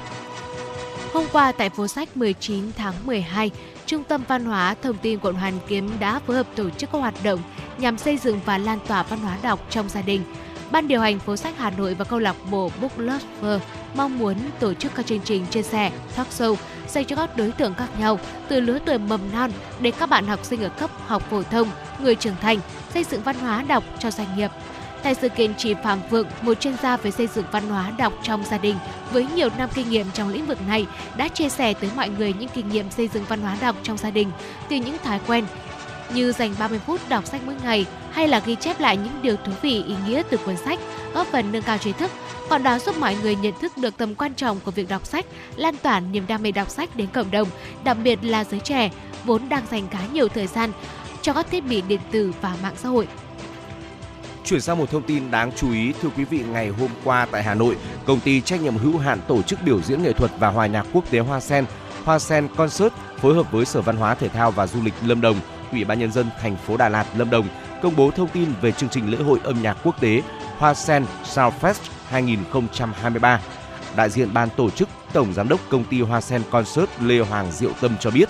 Hôm qua tại phố sách 19 tháng 12, Trung tâm Văn hóa Thông tin quận Hoàn Kiếm đã phối hợp tổ chức các hoạt động nhằm xây dựng và lan tỏa văn hóa đọc trong gia đình. Ban điều hành phố sách Hà Nội và câu lạc bộ Book Lover mong muốn tổ chức các chương trình chia sẻ, talk show dành cho các đối tượng khác nhau từ lứa tuổi mầm non đến các bạn học sinh ở cấp học phổ thông, người trưởng thành, xây dựng văn hóa đọc cho doanh nghiệp. Tại sự kiện, chị Phạm Vượng, một chuyên gia về xây dựng văn hóa đọc trong gia đình với nhiều năm kinh nghiệm trong lĩnh vực này, đã chia sẻ tới mọi người những kinh nghiệm xây dựng văn hóa đọc trong gia đình từ những thói quen như dành 30 phút đọc sách mỗi ngày hay là ghi chép lại những điều thú vị ý nghĩa từ cuốn sách, góp phần nâng cao trí thức, còn đó giúp mọi người nhận thức được tầm quan trọng của việc đọc sách, lan tỏa niềm đam mê đọc sách đến cộng đồng, đặc biệt là giới trẻ vốn đang dành khá nhiều thời gian cho các thiết bị điện tử và mạng xã hội. Chuyển sang một thông tin đáng chú ý, thưa quý vị, ngày hôm qua tại Hà Nội, công ty trách nhiệm hữu hạn tổ chức biểu diễn nghệ thuật và hòa nhạc quốc tế Hoa Sen, Hoa Sen Concert phối hợp với Sở Văn hóa Thể thao và Du lịch Lâm Đồng, Ủy ban nhân dân thành phố Đà Lạt, Lâm Đồng công bố thông tin về chương trình lễ hội âm nhạc quốc tế Hoa Sen Soundfest 2023. Đại diện ban tổ chức Tổng giám đốc công ty Hoa Sen Concert Lê Hoàng Diệu Tâm cho biết,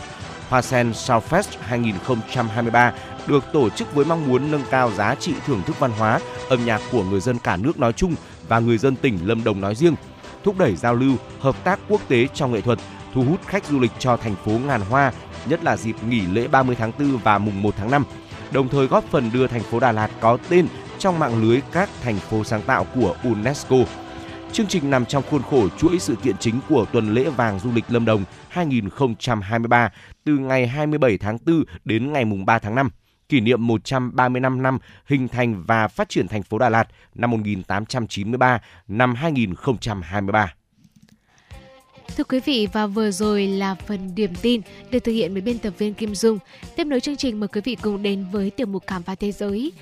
Hoa Sen Soundfest 2023 được tổ chức với mong muốn nâng cao giá trị thưởng thức văn hóa, âm nhạc của người dân cả nước nói chung và người dân tỉnh Lâm Đồng nói riêng, thúc đẩy giao lưu, hợp tác quốc tế trong nghệ thuật, thu hút khách du lịch cho thành phố ngàn hoa, nhất là dịp nghỉ lễ 30 tháng 4 và mùng 1 tháng 5, đồng thời góp phần đưa thành phố Đà Lạt có tên trong mạng lưới các thành phố sáng tạo của UNESCO. Chương trình nằm trong khuôn khổ chuỗi sự kiện chính của tuần lễ vàng du lịch Lâm Đồng 2023 từ ngày 27 tháng 4 đến ngày mùng 3 tháng 5 kỷ niệm 135 năm hình thành và phát triển thành phố Đà Lạt năm 1893 năm 2023. Thưa quý vị và vừa rồi là phần điểm tin được thực hiện bởi biên tập viên Kim Dung. Tiếp nối chương trình mời quý vị cùng đến với tiểu mục khám phá thế giới.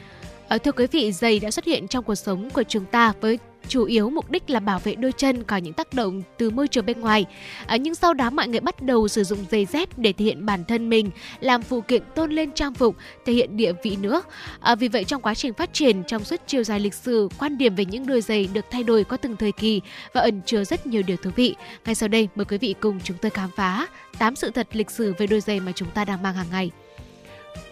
Ở thưa quý vị, giày đã xuất hiện trong cuộc sống của chúng ta với chủ yếu mục đích là bảo vệ đôi chân khỏi những tác động từ môi trường bên ngoài. À, nhưng sau đó mọi người bắt đầu sử dụng giày dép để thể hiện bản thân mình, làm phụ kiện tôn lên trang phục, thể hiện địa vị nữa. À, vì vậy trong quá trình phát triển trong suốt chiều dài lịch sử, quan điểm về những đôi giày được thay đổi qua từng thời kỳ và ẩn chứa rất nhiều điều thú vị. Ngay sau đây mời quý vị cùng chúng tôi khám phá 8 sự thật lịch sử về đôi giày mà chúng ta đang mang hàng ngày.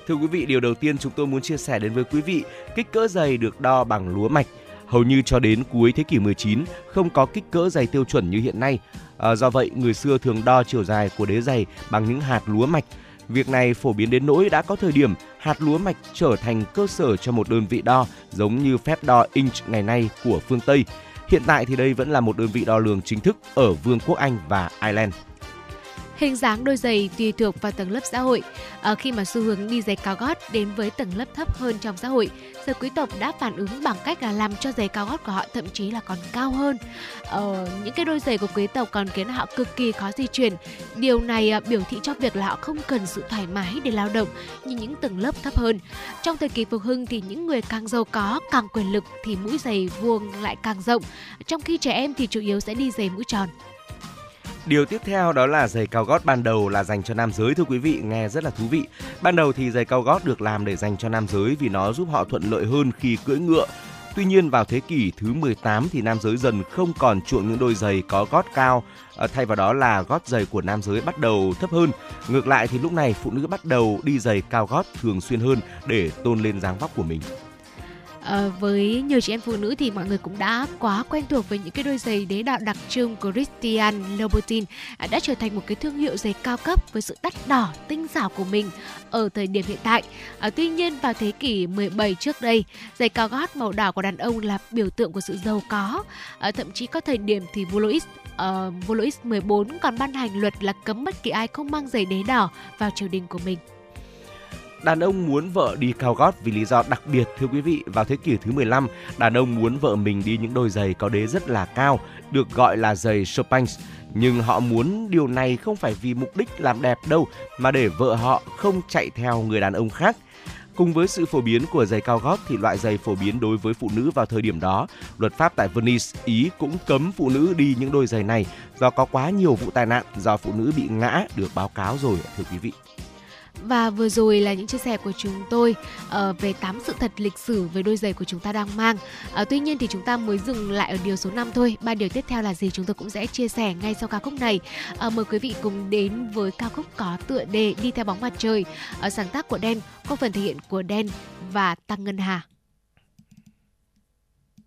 Thưa quý vị, điều đầu tiên chúng tôi muốn chia sẻ đến với quý vị, kích cỡ giày được đo bằng lúa mạch. Hầu như cho đến cuối thế kỷ 19 không có kích cỡ giày tiêu chuẩn như hiện nay. À, do vậy, người xưa thường đo chiều dài của đế giày bằng những hạt lúa mạch. Việc này phổ biến đến nỗi đã có thời điểm hạt lúa mạch trở thành cơ sở cho một đơn vị đo giống như phép đo inch ngày nay của phương Tây. Hiện tại thì đây vẫn là một đơn vị đo lường chính thức ở Vương quốc Anh và Ireland. Hình dáng đôi giày tùy thuộc vào tầng lớp xã hội. À, khi mà xu hướng đi giày cao gót đến với tầng lớp thấp hơn trong xã hội, giới quý tộc đã phản ứng bằng cách là làm cho giày cao gót của họ thậm chí là còn cao hơn. Ờ, những cái đôi giày của quý tộc còn khiến họ cực kỳ khó di chuyển. Điều này à, biểu thị cho việc là họ không cần sự thoải mái để lao động như những tầng lớp thấp hơn. Trong thời kỳ phục hưng thì những người càng giàu có, càng quyền lực thì mũi giày vuông lại càng rộng. Trong khi trẻ em thì chủ yếu sẽ đi giày mũi tròn. Điều tiếp theo đó là giày cao gót ban đầu là dành cho nam giới thưa quý vị, nghe rất là thú vị. Ban đầu thì giày cao gót được làm để dành cho nam giới vì nó giúp họ thuận lợi hơn khi cưỡi ngựa. Tuy nhiên vào thế kỷ thứ 18 thì nam giới dần không còn chuộng những đôi giày có gót cao, ờ, thay vào đó là gót giày của nam giới bắt đầu thấp hơn. Ngược lại thì lúc này phụ nữ bắt đầu đi giày cao gót thường xuyên hơn để tôn lên dáng vóc của mình. À, với nhiều chị em phụ nữ thì mọi người cũng đã quá quen thuộc với những cái đôi giày đế đạo đặc trưng của Christian Louboutin à, đã trở thành một cái thương hiệu giày cao cấp với sự đắt đỏ tinh xảo của mình ở thời điểm hiện tại. À, tuy nhiên vào thế kỷ 17 trước đây, giày cao gót màu đỏ của đàn ông là biểu tượng của sự giàu có. À, thậm chí có thời điểm thì vua Louis uh, vua Louis 14 còn ban hành luật là cấm bất kỳ ai không mang giày đế đỏ vào triều đình của mình. Đàn ông muốn vợ đi cao gót vì lý do đặc biệt thưa quý vị. Vào thế kỷ thứ 15, đàn ông muốn vợ mình đi những đôi giày có đế rất là cao, được gọi là giày Chopin. Nhưng họ muốn điều này không phải vì mục đích làm đẹp đâu, mà để vợ họ không chạy theo người đàn ông khác. Cùng với sự phổ biến của giày cao gót thì loại giày phổ biến đối với phụ nữ vào thời điểm đó, luật pháp tại Venice, Ý cũng cấm phụ nữ đi những đôi giày này do có quá nhiều vụ tai nạn do phụ nữ bị ngã được báo cáo rồi thưa quý vị. Và vừa rồi là những chia sẻ của chúng tôi uh, về 8 sự thật lịch sử về đôi giày của chúng ta đang mang. Uh, tuy nhiên thì chúng ta mới dừng lại ở điều số 5 thôi. Ba điều tiếp theo là gì chúng tôi cũng sẽ chia sẻ ngay sau ca khúc này. Uh, mời quý vị cùng đến với ca khúc có tựa đề Đi theo bóng mặt trời. Uh, sáng tác của Đen, có phần thể hiện của Đen và Tăng Ngân Hà.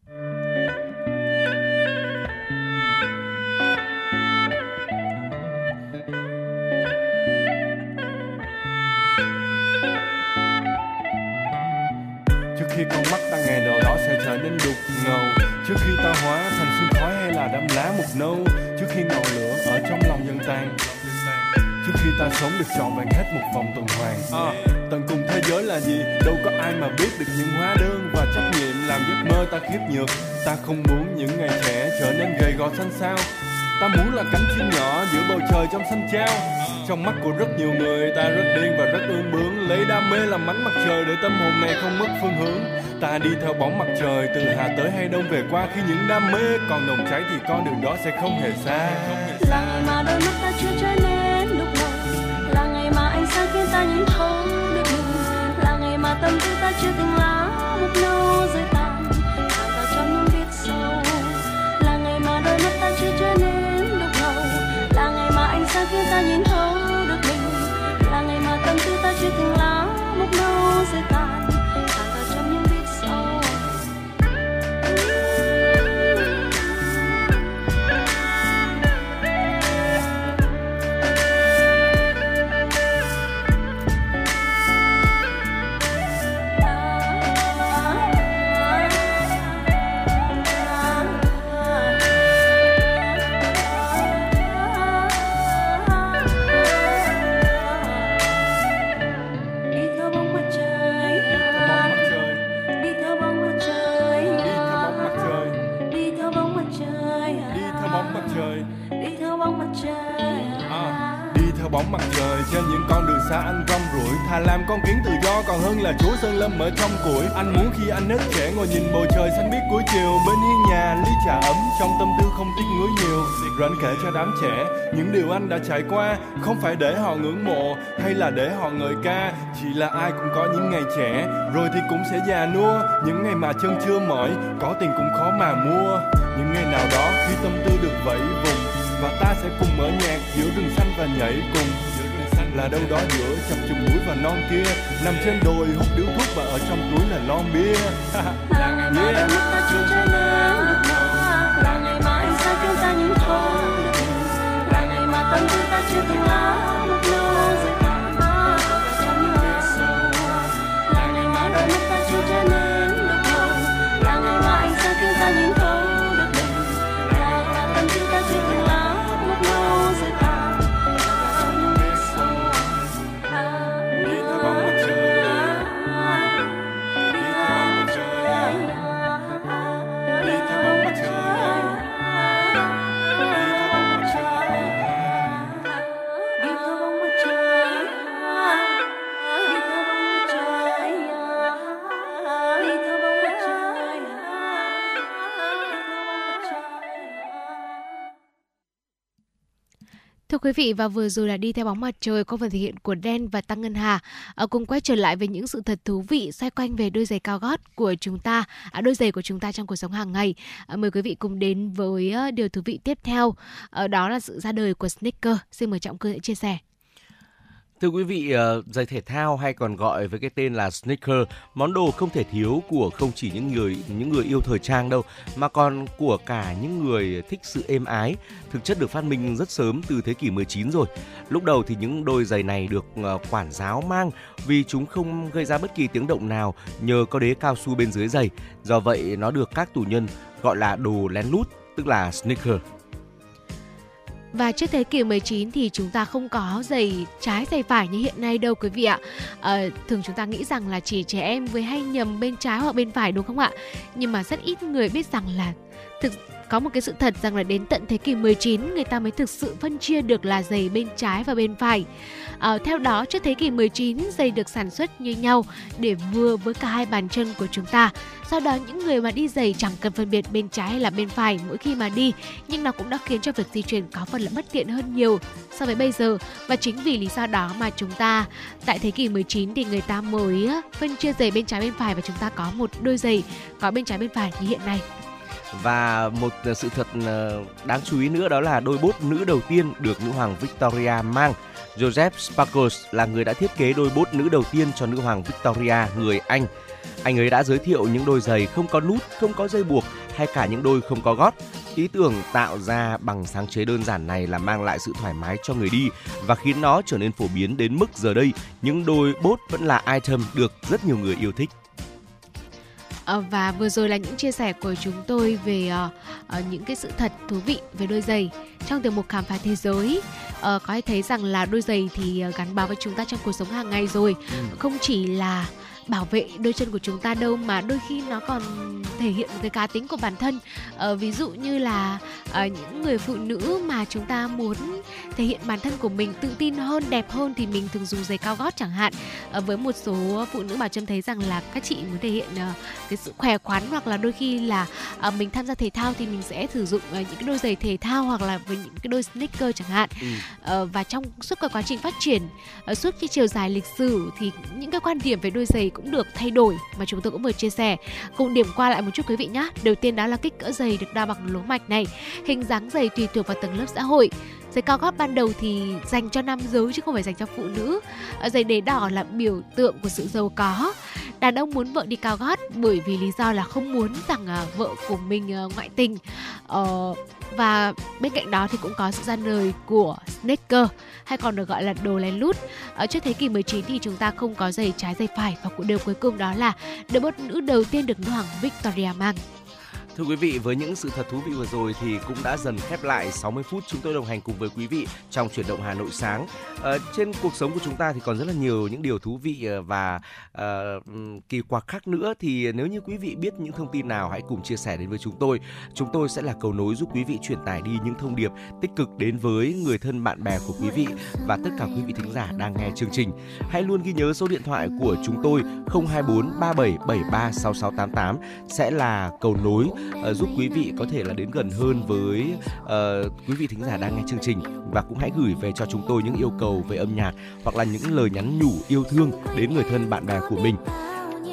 trước khi con mắt ta ngày nào đó sẽ trở nên đục ngầu. Trước khi ta hóa thành sương khói hay là đám lá mục nâu trước khi ngọn lửa ở trong lòng dần tan trước khi ta sống được trọn vẹn hết một vòng tuần hoàn. À, tận cùng thế giới là gì? Đâu có ai mà biết được những hóa đơn và trách nhiệm làm giấc mơ ta khiếp nhược. Ta không muốn những ngày trẻ trở nên gầy gò xanh xao ta muốn là cánh chim nhỏ giữa bầu trời trong xanh trao trong mắt của rất nhiều người, ta rất điên và rất ương bướng. Lấy đam mê làm ánh mặt trời để tâm hồn này không mất phương hướng. Ta đi theo bóng mặt trời từ hà tới hay đông về qua. Khi những đam mê còn nồng cháy thì con đường đó sẽ không hề xa. Lặng mà đôi mắt ta chưa trở anh muốn khi anh nết trẻ ngồi nhìn bầu trời xanh biếc cuối chiều. Bên hiên nhà, ly trà ấm, trong tâm tư không tiếc nuối nhiều. Rồi anh kể cho đám trẻ, những điều anh đã trải qua. Không phải để họ ngưỡng mộ, hay là để họ ngợi ca. Chỉ là ai cũng có những ngày trẻ, rồi thì cũng sẽ già nua. Những ngày mà chân chưa mỏi, có tiền cũng khó mà mua. Những ngày nào đó khi tâm tư được vẫy vùng, và ta sẽ cùng mở nhạc giữa rừng xanh và nhảy cùng là đâu đó giữa chập chùm núi và non kia. Nằm trên đồi hút điếu thuốc và ở trong túi là lon bia. Là ngày đôi mắt ta trở nên lúc đầu là ngày ánh sáng khiến ta được mình là ngày mà tâm tư ta chưa từng lá quý vị và vừa rồi là đi theo bóng mặt trời có phần thể hiện của Đen và Tăng Ngân Hà. À, cùng quay trở lại với những sự thật thú vị xoay quanh về đôi giày cao gót của chúng ta, à, đôi giày của chúng ta trong cuộc sống hàng ngày. À, mời quý vị cùng đến với ờ, điều thú vị tiếp theo, à, đó là sự ra đời của sneaker. Xin mời Trọng Cương chia sẻ. Thưa quý vị, ờ, giày thể thao hay còn gọi với cái tên là sneaker, món đồ không thể thiếu của không chỉ những người những người yêu thời trang đâu, mà còn của cả những người thích sự êm ái. Thực chất được phát minh rất sớm từ thế kỷ 19 rồi. Lúc đầu thì những đôi giày này được ờ, quản giáo mang vì chúng không gây ra bất kỳ tiếng động nào nhờ có đế cao su bên dưới giày. Do vậy nó được các tù nhân gọi là đồ lén lút, tức là sneaker. Và trước thế kỷ 19 thì chúng ta không có giày trái giày phải như hiện nay đâu quý vị ạ. À, thường chúng ta nghĩ rằng là chỉ trẻ em mới hay nhầm bên trái hoặc bên phải đúng không ạ? Nhưng mà rất ít người biết rằng là thực có một cái sự thật rằng là đến tận thế kỷ 19 người ta mới thực sự phân chia được là giày bên trái và bên phải. À, theo đó, trước thế kỷ 19, giày được sản xuất như nhau để vừa với cả hai bàn chân của chúng ta. Do đó, những người mà đi giày chẳng cần phân biệt bên trái hay là bên phải mỗi khi mà đi, nhưng nó cũng đã khiến cho việc di chuyển có phần là bất tiện hơn nhiều so với bây giờ. Và chính vì lý do đó mà chúng ta tại thế kỷ 19 thì người ta mới ờ, phân chia giày bên trái bên phải và chúng ta có một đôi giày có bên trái bên phải như hiện nay. Và một ờ, sự thật ờ, đáng chú ý nữa đó là đôi bốt nữ đầu tiên được nữ hoàng Victoria mang. Joseph Sparkles là người đã thiết kế đôi bốt nữ đầu tiên cho nữ hoàng Victoria, người Anh. Anh ấy đã giới thiệu những đôi giày không có nút, không có dây buộc hay cả những đôi không có gót. Ý tưởng tạo ra bằng sáng chế đơn giản này là mang lại sự thoải mái cho người đi và khiến nó trở nên phổ biến đến mức giờ đây những đôi bốt vẫn là item được rất nhiều người yêu thích. Ờ, và vừa rồi là những chia sẻ của chúng tôi về uh, uh, những cái sự thật thú vị về đôi giày trong tiểu mục khám phá thế giới có thể thấy rằng là đôi giày thì gắn bó với chúng ta trong cuộc sống hàng ngày rồi ừ. không chỉ là bảo vệ đôi chân của chúng ta đâu mà đôi khi nó còn thể hiện cái cá tính của bản thân. Ờ, ví dụ như là uh, những người phụ nữ mà chúng ta muốn thể hiện bản thân của mình tự tin hơn đẹp hơn thì mình thường dùng giày cao gót chẳng hạn. Uh, với một số phụ nữ bảo trâm thấy rằng là các chị muốn thể hiện uh, cái sự khỏe khoắn hoặc là đôi khi là uh, mình tham gia thể thao thì mình sẽ sử dụng uh, những cái đôi giày thể thao hoặc là với những cái đôi sneaker chẳng hạn. Ừ. uh, và trong suốt cái quá trình phát triển uh, suốt cái chiều dài lịch sử thì những cái quan điểm về đôi giày cũng được thay đổi mà chúng tôi cũng vừa chia sẻ. Cùng điểm qua lại một chút quý vị nhé. Đầu tiên đó là kích cỡ giày được đo bằng lỗ mạch này, hình dáng giày tùy thuộc vào tầng lớp xã hội. Giày cao gót ban đầu thì dành cho nam giới chứ không phải dành cho phụ nữ. Ờ, giày đế đỏ là biểu tượng của sự giàu có. Đàn ông muốn vợ đi cao gót bởi vì lý do là không muốn rằng ờ, vợ của mình ờ, ngoại tình. Uh, và bên cạnh đó thì cũng có sự ra đời của sneaker hay còn được gọi là đồ lén lút. Ở trước thế kỷ 19 thì chúng ta không có giày trái giày phải và cũng điều cuối cùng đó là đôi bốt nữ đầu tiên được nữ hoàng Victoria mang. Thưa quý vị, với những sự thật thú vị vừa rồi thì cũng đã dần khép lại 60 phút chúng tôi đồng hành cùng với quý vị trong chuyển động Hà Nội sáng. À, trên cuộc sống của chúng ta thì còn rất là nhiều những điều thú vị ờ, và à, kỳ quặc khác nữa thì nếu như quý vị biết những thông tin nào hãy cùng chia sẻ đến với chúng tôi. Chúng tôi sẽ là cầu nối giúp quý vị truyền tải đi những thông điệp tích cực đến với người thân bạn bè của quý vị và tất cả quý vị thính giả đang nghe chương trình. Hãy luôn ghi nhớ số điện thoại của chúng tôi 024 3773 6688 sẽ là cầu nối uh, giúp quý vị có thể là đến gần hơn với uh, quý vị thính giả đang nghe chương trình và cũng hãy gửi về cho chúng tôi những yêu cầu về âm nhạc hoặc là những lời nhắn nhủ yêu thương đến người thân bạn bè của mình.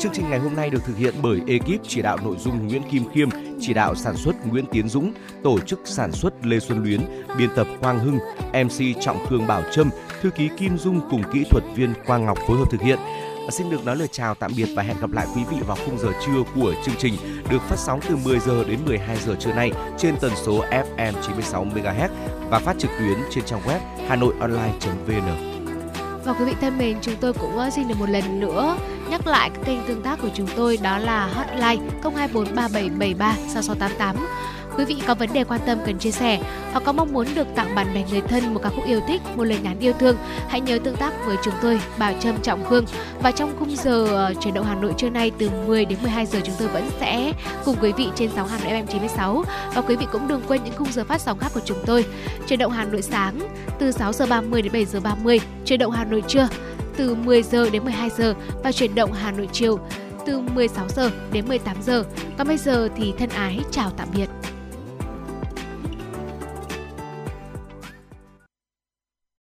Chương trình ngày hôm nay được thực hiện bởi ekip chỉ đạo nội dung Nguyễn Kim Khiêm, chỉ đạo sản xuất Nguyễn Tiến Dũng, tổ chức sản xuất Lê Xuân Luyến, biên tập Quang Hưng, MC Trọng Khương Bảo Trâm, thư ký Kim Dung cùng kỹ thuật viên Quang Ngọc phối hợp thực hiện. Dạ, xin được nói lời chào tạm biệt và hẹn gặp lại quý vị vào khung giờ trưa của chương trình được phát sóng từ 10 giờ đến 12 giờ trưa nay trên tần số FM 96 MHz và phát trực tuyến trên trang web hanoionline.vn. Và quý vị thân mến, chúng tôi cũng ờ, xin được một lần nữa nhắc lại các kênh tương tác của chúng tôi đó là hotline 0243773 6688 quý vị có vấn đề quan tâm cần chia sẻ hoặc có mong muốn được tặng bạn bè người thân một ca khúc yêu thích, một lời nhắn yêu thương, hãy nhớ tương tác với chúng tôi Bảo Trâm Trọng Khương và trong khung giờ ờ, chuyển động Hà Nội trưa nay từ 10 đến 12 giờ chúng tôi vẫn sẽ cùng quý vị trên sóng Hà Nội FM 96 và quý vị cũng đừng quên những khung giờ phát sóng khác của chúng tôi. Chuyển động Hà Nội sáng từ 6 giờ 30 đến 7 giờ 30, chuyển động Hà Nội trưa từ 10 giờ đến 12 giờ và chuyển động Hà Nội chiều từ 16 giờ đến 18 giờ. Còn bây giờ thì thân ái chào tạm biệt.